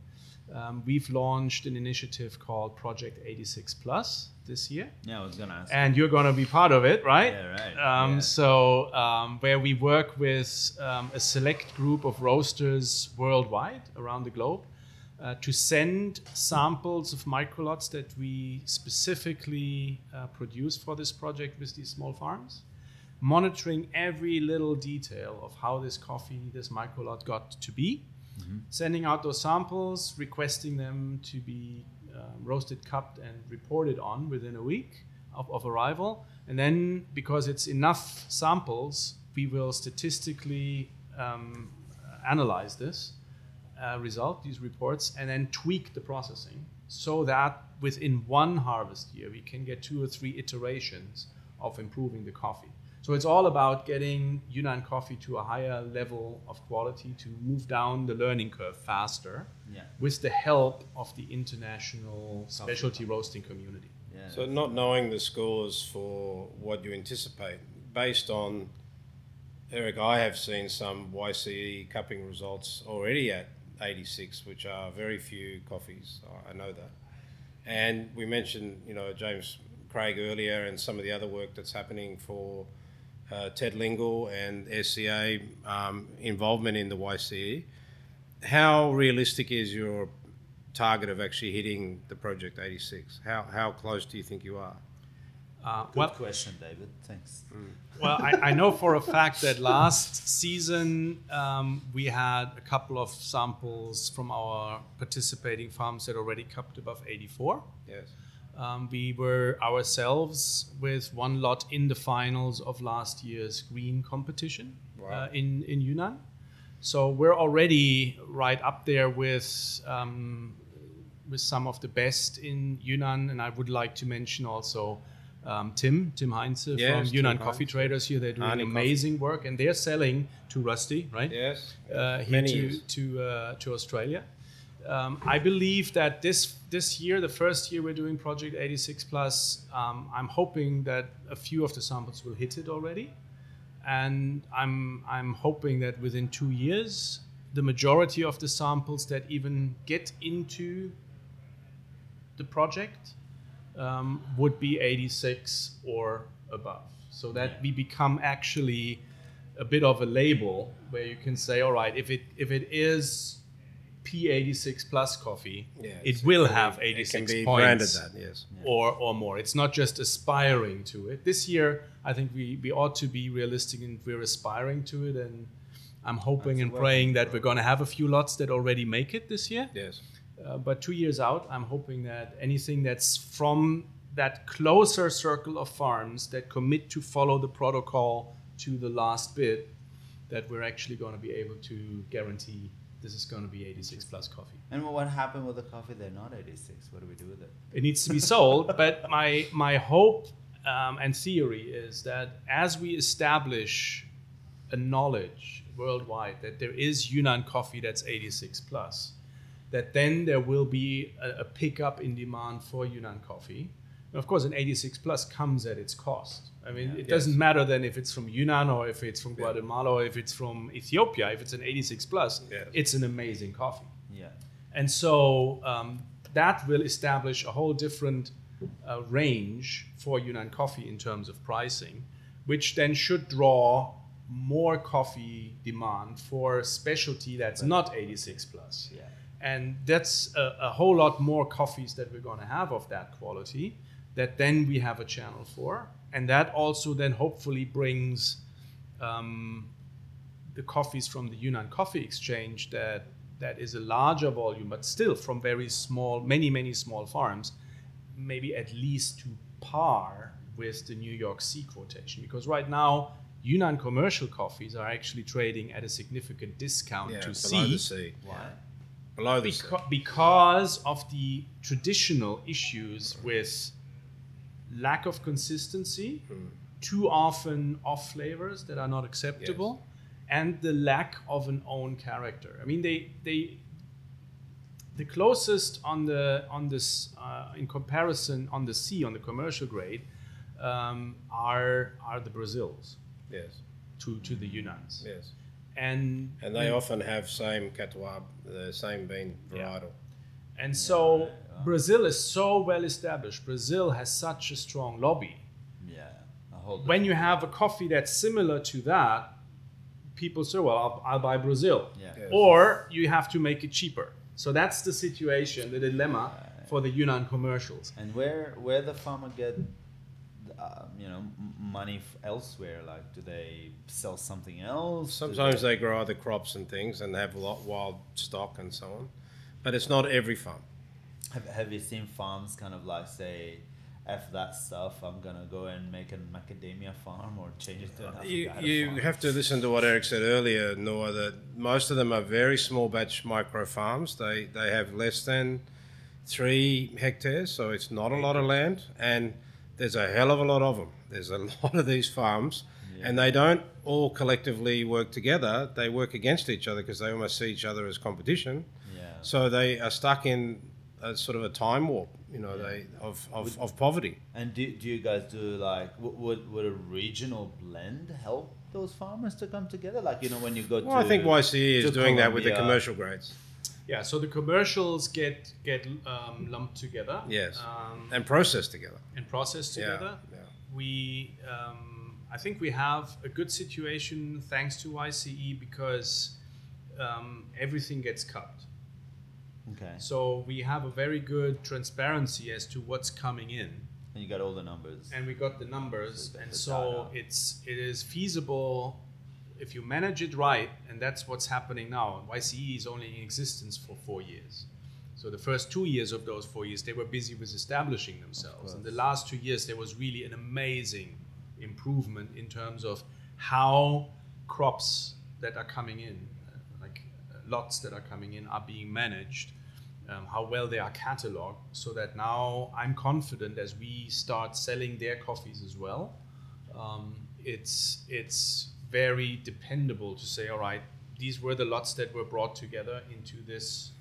Um, we've launched an initiative called Project 86 Plus this year, yeah, I was gonna ask. and you're going to be part of it, right? Yeah, right, Um, yeah. So, um, where we work with um, a select group of roasters worldwide around the globe uh, to send samples of microlots that we specifically uh, produce for this project with these small farms monitoring every little detail of how this coffee, this microlot got to be, sending out those samples, requesting them to be um, roasted, cupped, and reported on within a week of, of arrival. And then, because it's enough samples, we will statistically um, analyze this uh, result, these reports, and then tweak the processing so that within one harvest year we can get two or three iterations of improving the coffee. So it's all about getting Yunnan coffee to a higher level of quality to move down the learning curve faster Yeah. with the help of the international specialty roasting community. Yeah. So, not knowing the scores for what you anticipate, based on Eric, I have seen some YCE cupping results already at 86, which are very few coffees. I- I know that. And we mentioned, you know, James Craig earlier and some of the other work that's happening for uh, Ted Lingle and SCA um, involvement in the YCE. How realistic is your target of actually hitting the Project 86? How, how close do you think you are? Uh, Good well, question, David. Thanks. well, I, I know for a fact that last season um, we had a couple of samples from our participating farms that already cupped above 84. Yes. Um, we were ourselves with one lot in the finals of last year's green competition Wow. uh, in, in Yunnan. So we're already right up there with um, with some of the best in Yunnan, and I would like to mention also um, Tim Tim Heinze Yes, from Tim Yunnan Heinze. Coffee Traders here. They're doing Arnie Coffee. amazing work, and they're selling to Rusty, right? Yes. uh, here Many to to uh, to Australia. Um, I believe that this this year, the first year we're doing Project 86 Plus, um, I'm hoping that a few of the samples will hit it already, and I'm I'm hoping that within two years, the majority of the samples that even get into the project um, would be 86 or above, so that we become actually a bit of a label where you can say, all right, if it if it is P86 plus coffee, Yeah, it will can be- have It 86 can be points branded that, yes. or or more. It's not just aspiring to it. This year, I think we we ought to be realistic and we're aspiring to it. And I'm hoping That's and praying that we're going to have a few lots that already make it this year. Yes. Uh, but two years out, I'm hoping that anything that's from that closer circle of farms that commit to follow the protocol to the last bit, that we're actually going to be able to guarantee this is going to be 86 plus coffee. And what happened with the coffee? They're not 86. What do we do with it? It needs to be sold. but my my hope um, and theory is that as we establish a knowledge worldwide that there is Yunnan coffee that's 86 plus, that then there will be a, a pickup in demand for Yunnan coffee. Of course, an 86 plus comes at its cost. I mean, it doesn't matter then if it's from Yunnan or if it's from Guatemala or if it's from Ethiopia. If it's an 86 plus, Yes. it's an amazing coffee. Yeah. And so um, that will establish a whole different uh, range for Yunnan coffee in terms of pricing, which then should draw more coffee demand for specialty that's not 86 plus. Yeah. And that's a, a whole lot more coffees that we're going to have of that quality that then we have a channel for. And that also then hopefully brings um, the coffees from the Yunnan Coffee Exchange that that is a larger volume, but still from very small, many many small farms, maybe at least to par with the New York C quotation. Because right now, Yunnan commercial coffees are actually trading at a significant discount Yeah, to C sea. Why? Below the C. Beca- because of the traditional issues with lack of consistency, Hmm. too often off flavors that are not acceptable, and the lack of an own character. I mean, they they the closest on the on this uh, in comparison on the C on the commercial grade um, are are the Brazils Yes. to to the Yunnans, Yes. and And they often have same catois, the same bean varietal. And so Brazil is so well established. Brazil has such a strong lobby. Yeah. A whole When you have a coffee that's similar to that, people say, well, I'll, I'll buy Brazil. Yeah. Yeah. Or you have to make it cheaper. So that's the situation, the dilemma for the Yunnan commercials. And where where the farmer get, uh, you know, money f- elsewhere? Like, do they sell something else? Sometimes they grow other crops and things and have a lot of wild stock and so on. But it's not every farm. Have, have you seen farms kind of like say, "F that stuff, I'm gonna go and make an macadamia farm or change it to an You, you farm"? have to listen to what Eric said earlier, Noah, that most of them are very small batch micro farms. They, they have less than three hectares, so it's not a lot of land. And there's a hell of a lot of them. There's a lot of these farms, and they don't all collectively work together. They work against each other because they almost see each other as competition. Yeah. So they are stuck in a sort of a time warp, you know, they of, of, of poverty. And do, do you guys do like would would a regional blend help those farmers to come together? Like you know when you go Well, to I think YCE is to doing that with the commercial grades. Yeah, so the commercials get get um, lumped together. Yes. Um, and processed together. and processed Yeah, together. yeah. We, um, I think we have a good situation thanks to YCE because um, everything gets cut. Okay. So we have a very good transparency as to what's coming in, And you got all the numbers. and we got the numbers, and the so data. it's it is feasible if you manage it right, and that's what's happening now. YCE is only in existence for four years. So the first two years of those four years, they were busy with establishing themselves. And the last two years, there was really an amazing improvement in terms of how crops that are coming in, lots that are coming in, are being managed, um, how well they are cataloged, so that now I'm confident as we start selling their coffees as well. Um, it's it's very dependable to say, all right, these were the lots that were brought together into this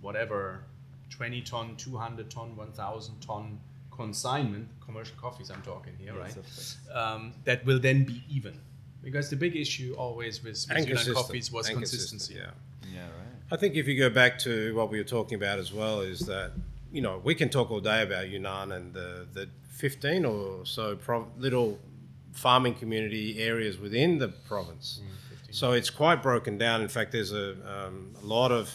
whatever 20 ton 200 ton 1000 ton consignment commercial coffees i'm talking here Yes, right um, that will then be even because the big issue always with, with And Yunnan coffees was And consistency Yeah. Yeah, right. I think if you go back to what we were talking about as well, is that you know we can talk all day about Yunnan and the the fifteen or so prov- little farming community areas within the province. So it's quite broken down. In fact, there's a, um, a lot of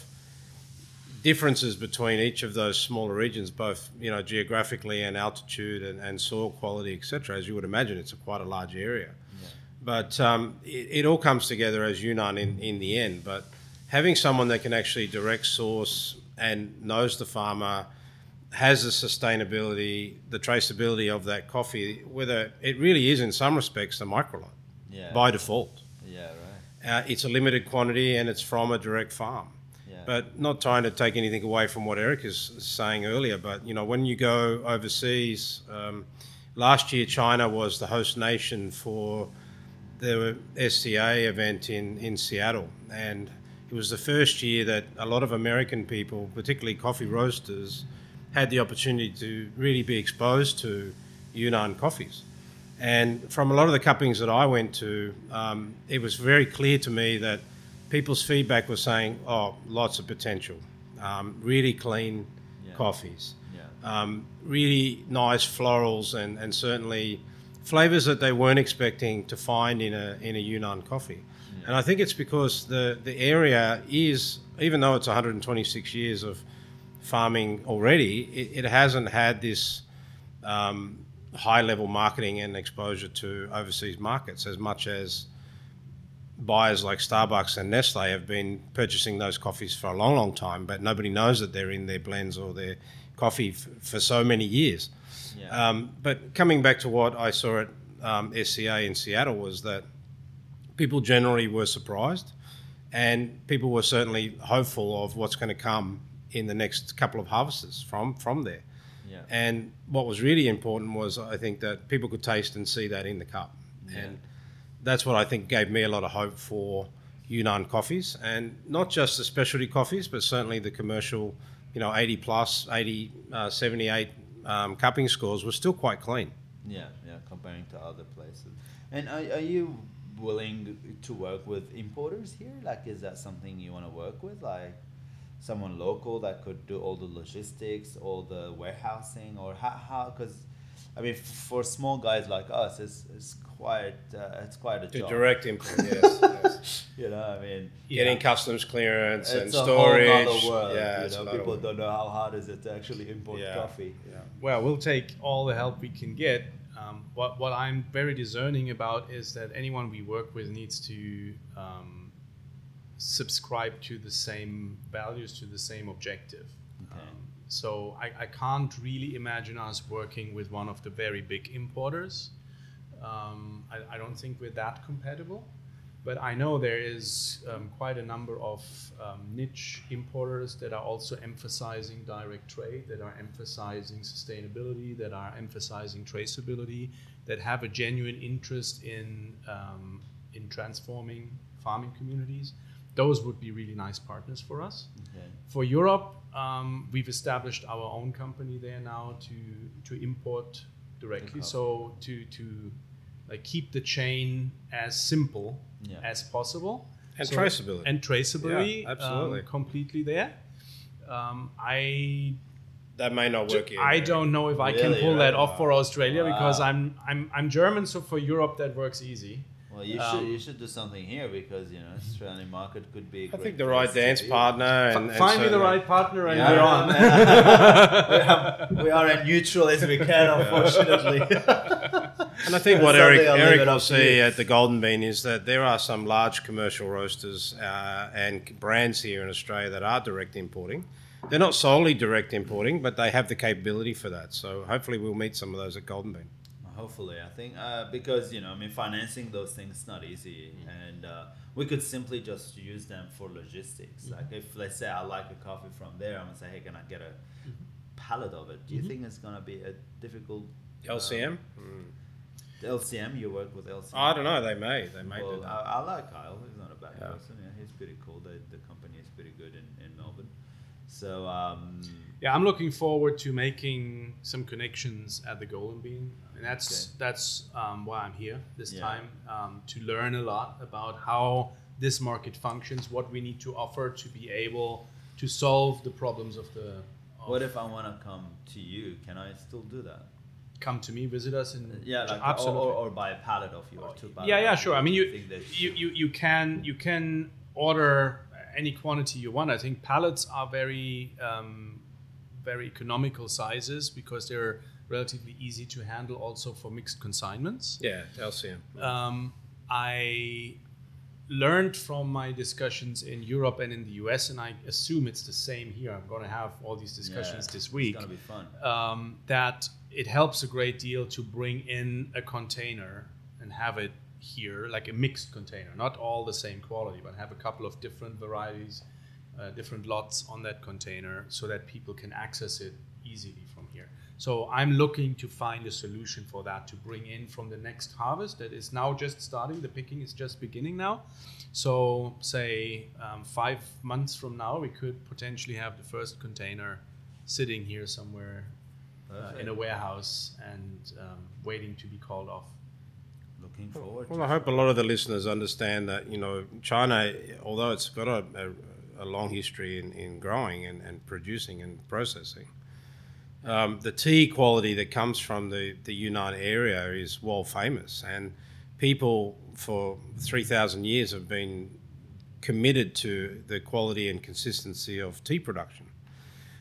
differences between each of those smaller regions, both you know geographically and altitude and, and soil quality, etc. As you would imagine, it's a quite a large area. But um, it, it all comes together as Yunnan in, in the end. But having someone that can actually direct source and knows the farmer, has the sustainability, the traceability of that coffee, whether it really is in some respects a microlot Yeah. by default. yeah, right. Uh, it's a limited quantity and it's from a direct farm. Yeah. But not trying to take anything away from what Eric is saying earlier, but you know, when you go overseas, um, last year China was the host nation for the SCA event in, in Seattle, and it was the first year that a lot of American people, particularly coffee roasters, had the opportunity to really be exposed to Yunnan coffees. And from a lot of the cuppings that I went to, um, it was very clear to me that people's feedback was saying, "Oh, lots of potential, um, really clean Yeah. coffees, Yeah. um, really nice florals, and, and certainly flavors that they weren't expecting to find in a in a Yunnan coffee." And I think it's because the the area is, even though it's 126 years of farming already, it, it hasn't had this um, high level marketing and exposure to overseas markets as much as buyers like Starbucks and Nestle have been purchasing those coffees for a long, long time, but nobody knows that they're in their blends or their coffee f- for so many years. Yeah. Um, but coming back to what I saw at um, SCA in Seattle was that people generally were surprised, and people were certainly hopeful of what's going to come in the next couple of harvests from from there. Yeah. And what was really important was I think that people could taste and see that in the cup, and that's what I think gave me a lot of hope for Yunnan coffees, and not just the specialty coffees, but certainly the commercial, you know, 80 plus, 80, uh, 78 um, cupping scores were still quite clean. Yeah, yeah, comparing to other places. And are, are you willing to work with importers here? Like, is that something you want to work with? Like, someone local that could do all the logistics, all the warehousing, or how? how Because, I mean, for small guys like us, it's, it's quite uh, it's quite a The job. direct import, yes, yes. You know, I mean, Getting customs clearance and it's a storage. whole nother world. yeah, you know, people don't know how hard is it to actually import Yeah, coffee. yeah. well we'll take all the help we can get um, what, what i'm very discerning about is that anyone we work with needs to um, subscribe to the same values to the same objective Okay. um, so I, I can't really imagine us working with one of the very big importers um, I, I don't think we're that compatible but I know there is um, quite a number of um, niche importers that are also emphasizing direct trade, that are emphasizing sustainability, that are emphasizing traceability, that have a genuine interest in um, in transforming farming communities. Those would be really nice partners for us. Okay. For Europe, um, we've established our own company there now to to import directly. So to to like keep the chain as simple Yeah. as possible. And So- traceability. and traceability, Yeah, absolutely. um, completely there. Um, I that may not work here. I don't know if I can Really, pull that off for Australia because I'm I'm I'm German, so for Europe that works easy. Well, you Um, should you should do something here because you know Australian market could be. a I great think the right dance partner. And, and Find me the right partner and Yeah, we're on. we, are, we are as neutral as we can, unfortunately. And I think what Something Eric, I'll Eric will up see at the Golden Bean is that there are some large commercial roasters uh, and brands here in Australia that are direct importing. They're not solely direct importing, but they have the capability for that. So hopefully we'll meet some of those at Golden Bean. Hopefully, I think uh, because you know, I mean, financing those things is not easy, and uh, we could simply just use them for logistics. Like if let's say I like a coffee from there, I'm gonna say, hey, can I get a pallet of it? Do you think it's gonna be a difficult uh, LCM? the LCM, you work with LCM. I don't know. They may. They may do Well, that. I, I like Kyle. He's not a bad Yeah. person. Yeah, he's pretty cool. The, the company is pretty good in, in Melbourne. So um, Yeah, I'm looking forward to making some connections at the Golden Bean, and that's Okay. that's um, why I'm here this Yeah. time um, to learn a lot about how this market functions, what we need to offer to be able to solve the problems of the. Of what if I want to come to you? Can I still do that? come to me, visit us, and Yeah, like or, absolutely. or, or buy a pallet of you or two pallets. yeah, yeah, sure. I mean, you you, you you can you can order any quantity you want. I think pallets are very um, very economical sizes because they're relatively easy to handle, also for mixed consignments. Yeah, LCM. Um, I learned from my discussions in Europe and in the US, and I assume it's the same here. I'm going to have all these discussions Yeah, this week It's gonna be fun. um, that it helps a great deal to bring in a container and have it here, like a mixed container, not all the same quality, but have a couple of different varieties, uh, different lots on that container so that people can access it easily from here. So I'm looking to find a solution for that to bring in from the next harvest that is now just starting. The picking is just beginning now. So, say um, five months from now, we could potentially have the first container sitting here somewhere uh, in a warehouse and um, waiting to be called off. Looking forward. Well, to I hope a lot of the listeners understand that, you know, China, although it's got a, a, a long history in, in growing and, and producing and processing, um, the tea quality that comes from the, the Yunnan area is world famous. And people for 3,000 years have been committed to the quality and consistency of tea production.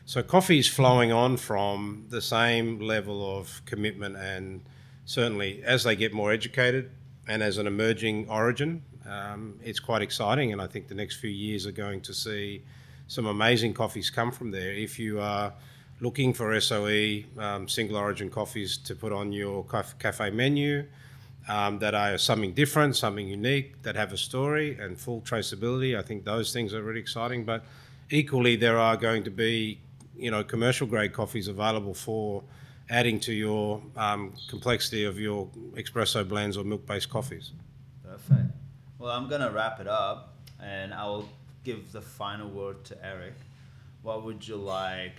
So coffee is flowing on from the same level of commitment, and certainly as they get more educated and as an emerging origin, um, it's quite exciting. And I think the next few years are going to see some amazing coffees come from there. If you are looking for SOE um, single origin coffees to put on your cafe menu, um, that are something different, something unique, that have a story and full traceability. I think those things are really exciting. But equally, there are going to be, you know, commercial grade coffees available for adding to your um, complexity of your espresso blends or milk based coffees. Perfect. Well, I'm gonna wrap it up, and I will give the final word to Eric. What would you like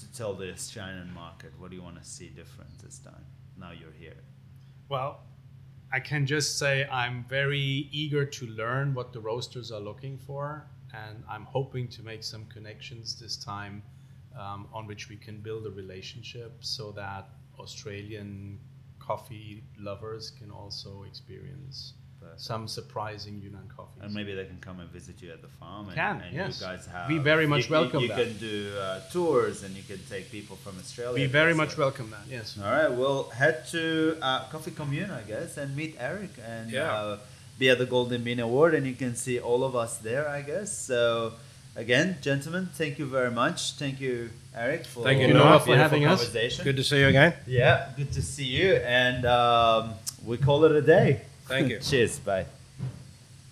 to tell the Australian market? What do you want to see different this time? Now you're here. Well, I can just say I'm very eager to learn what the roasters are looking for, and I'm hoping to make some connections this time um, on which we can build a relationship so that Australian coffee lovers can also experience. Some surprising Yunnan coffees. And maybe they can come and visit you at the farm. And, Can, and yes. you guys have. We very much you, you- welcome You, that. can do uh, tours, and you can take people from Australia. we very So- much welcome that. Yes. All right, we'll head to uh, Coffee Commune, I guess, and meet Eric and Yeah. uh, be at the Golden Bean Award, and you can see all of us there, I guess. So, again, gentlemen, thank you very much. Thank you, Eric, for Thank you, Noah, for beautiful having us. Good to see you again. Yeah, good to see you, and um, we call it a day. Thank you. Cheers. Bye.